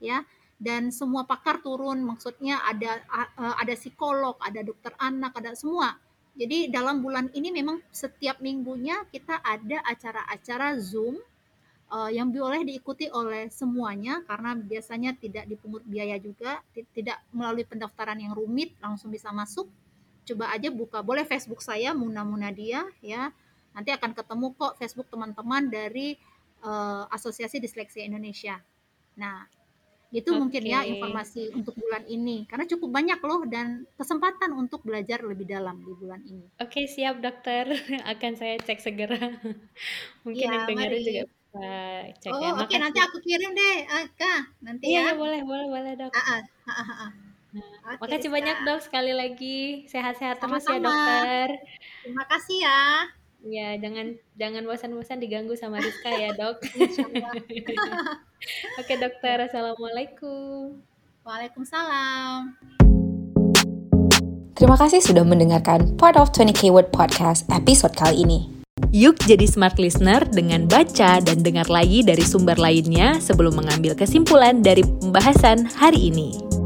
ya. Dan semua pakar turun, maksudnya ada ada psikolog, ada dokter anak, ada semua. Jadi dalam bulan ini memang setiap minggunya kita ada acara-acara Zoom uh, yang boleh diikuti oleh semuanya karena biasanya tidak dipungut biaya juga, tidak melalui pendaftaran yang rumit langsung bisa masuk coba aja buka boleh Facebook saya Muna Munadia ya nanti akan ketemu kok Facebook teman-teman dari uh, Asosiasi Disleksia Indonesia nah itu okay. mungkin ya informasi untuk bulan ini karena cukup banyak loh dan kesempatan untuk belajar lebih dalam di bulan ini. Oke okay, siap dokter akan saya cek segera mungkin ya, yang dengerin juga cek oh, ya. Oke okay, nanti aku kirim deh uh, kak nanti iya, ya. Iya boleh boleh boleh dok. Uh, uh. Nah, okay, makasih banyak dok sekali lagi. Sehat-sehat terus ya dokter. Terima kasih ya. Ya, jangan jangan bosan-bosan diganggu sama Rizka ya, Dok. Oke, Dokter. Assalamualaikum. Waalaikumsalam. Terima kasih sudah mendengarkan Part of 20K Word Podcast episode kali ini. Yuk jadi smart listener dengan baca dan dengar lagi dari sumber lainnya sebelum mengambil kesimpulan dari pembahasan hari ini.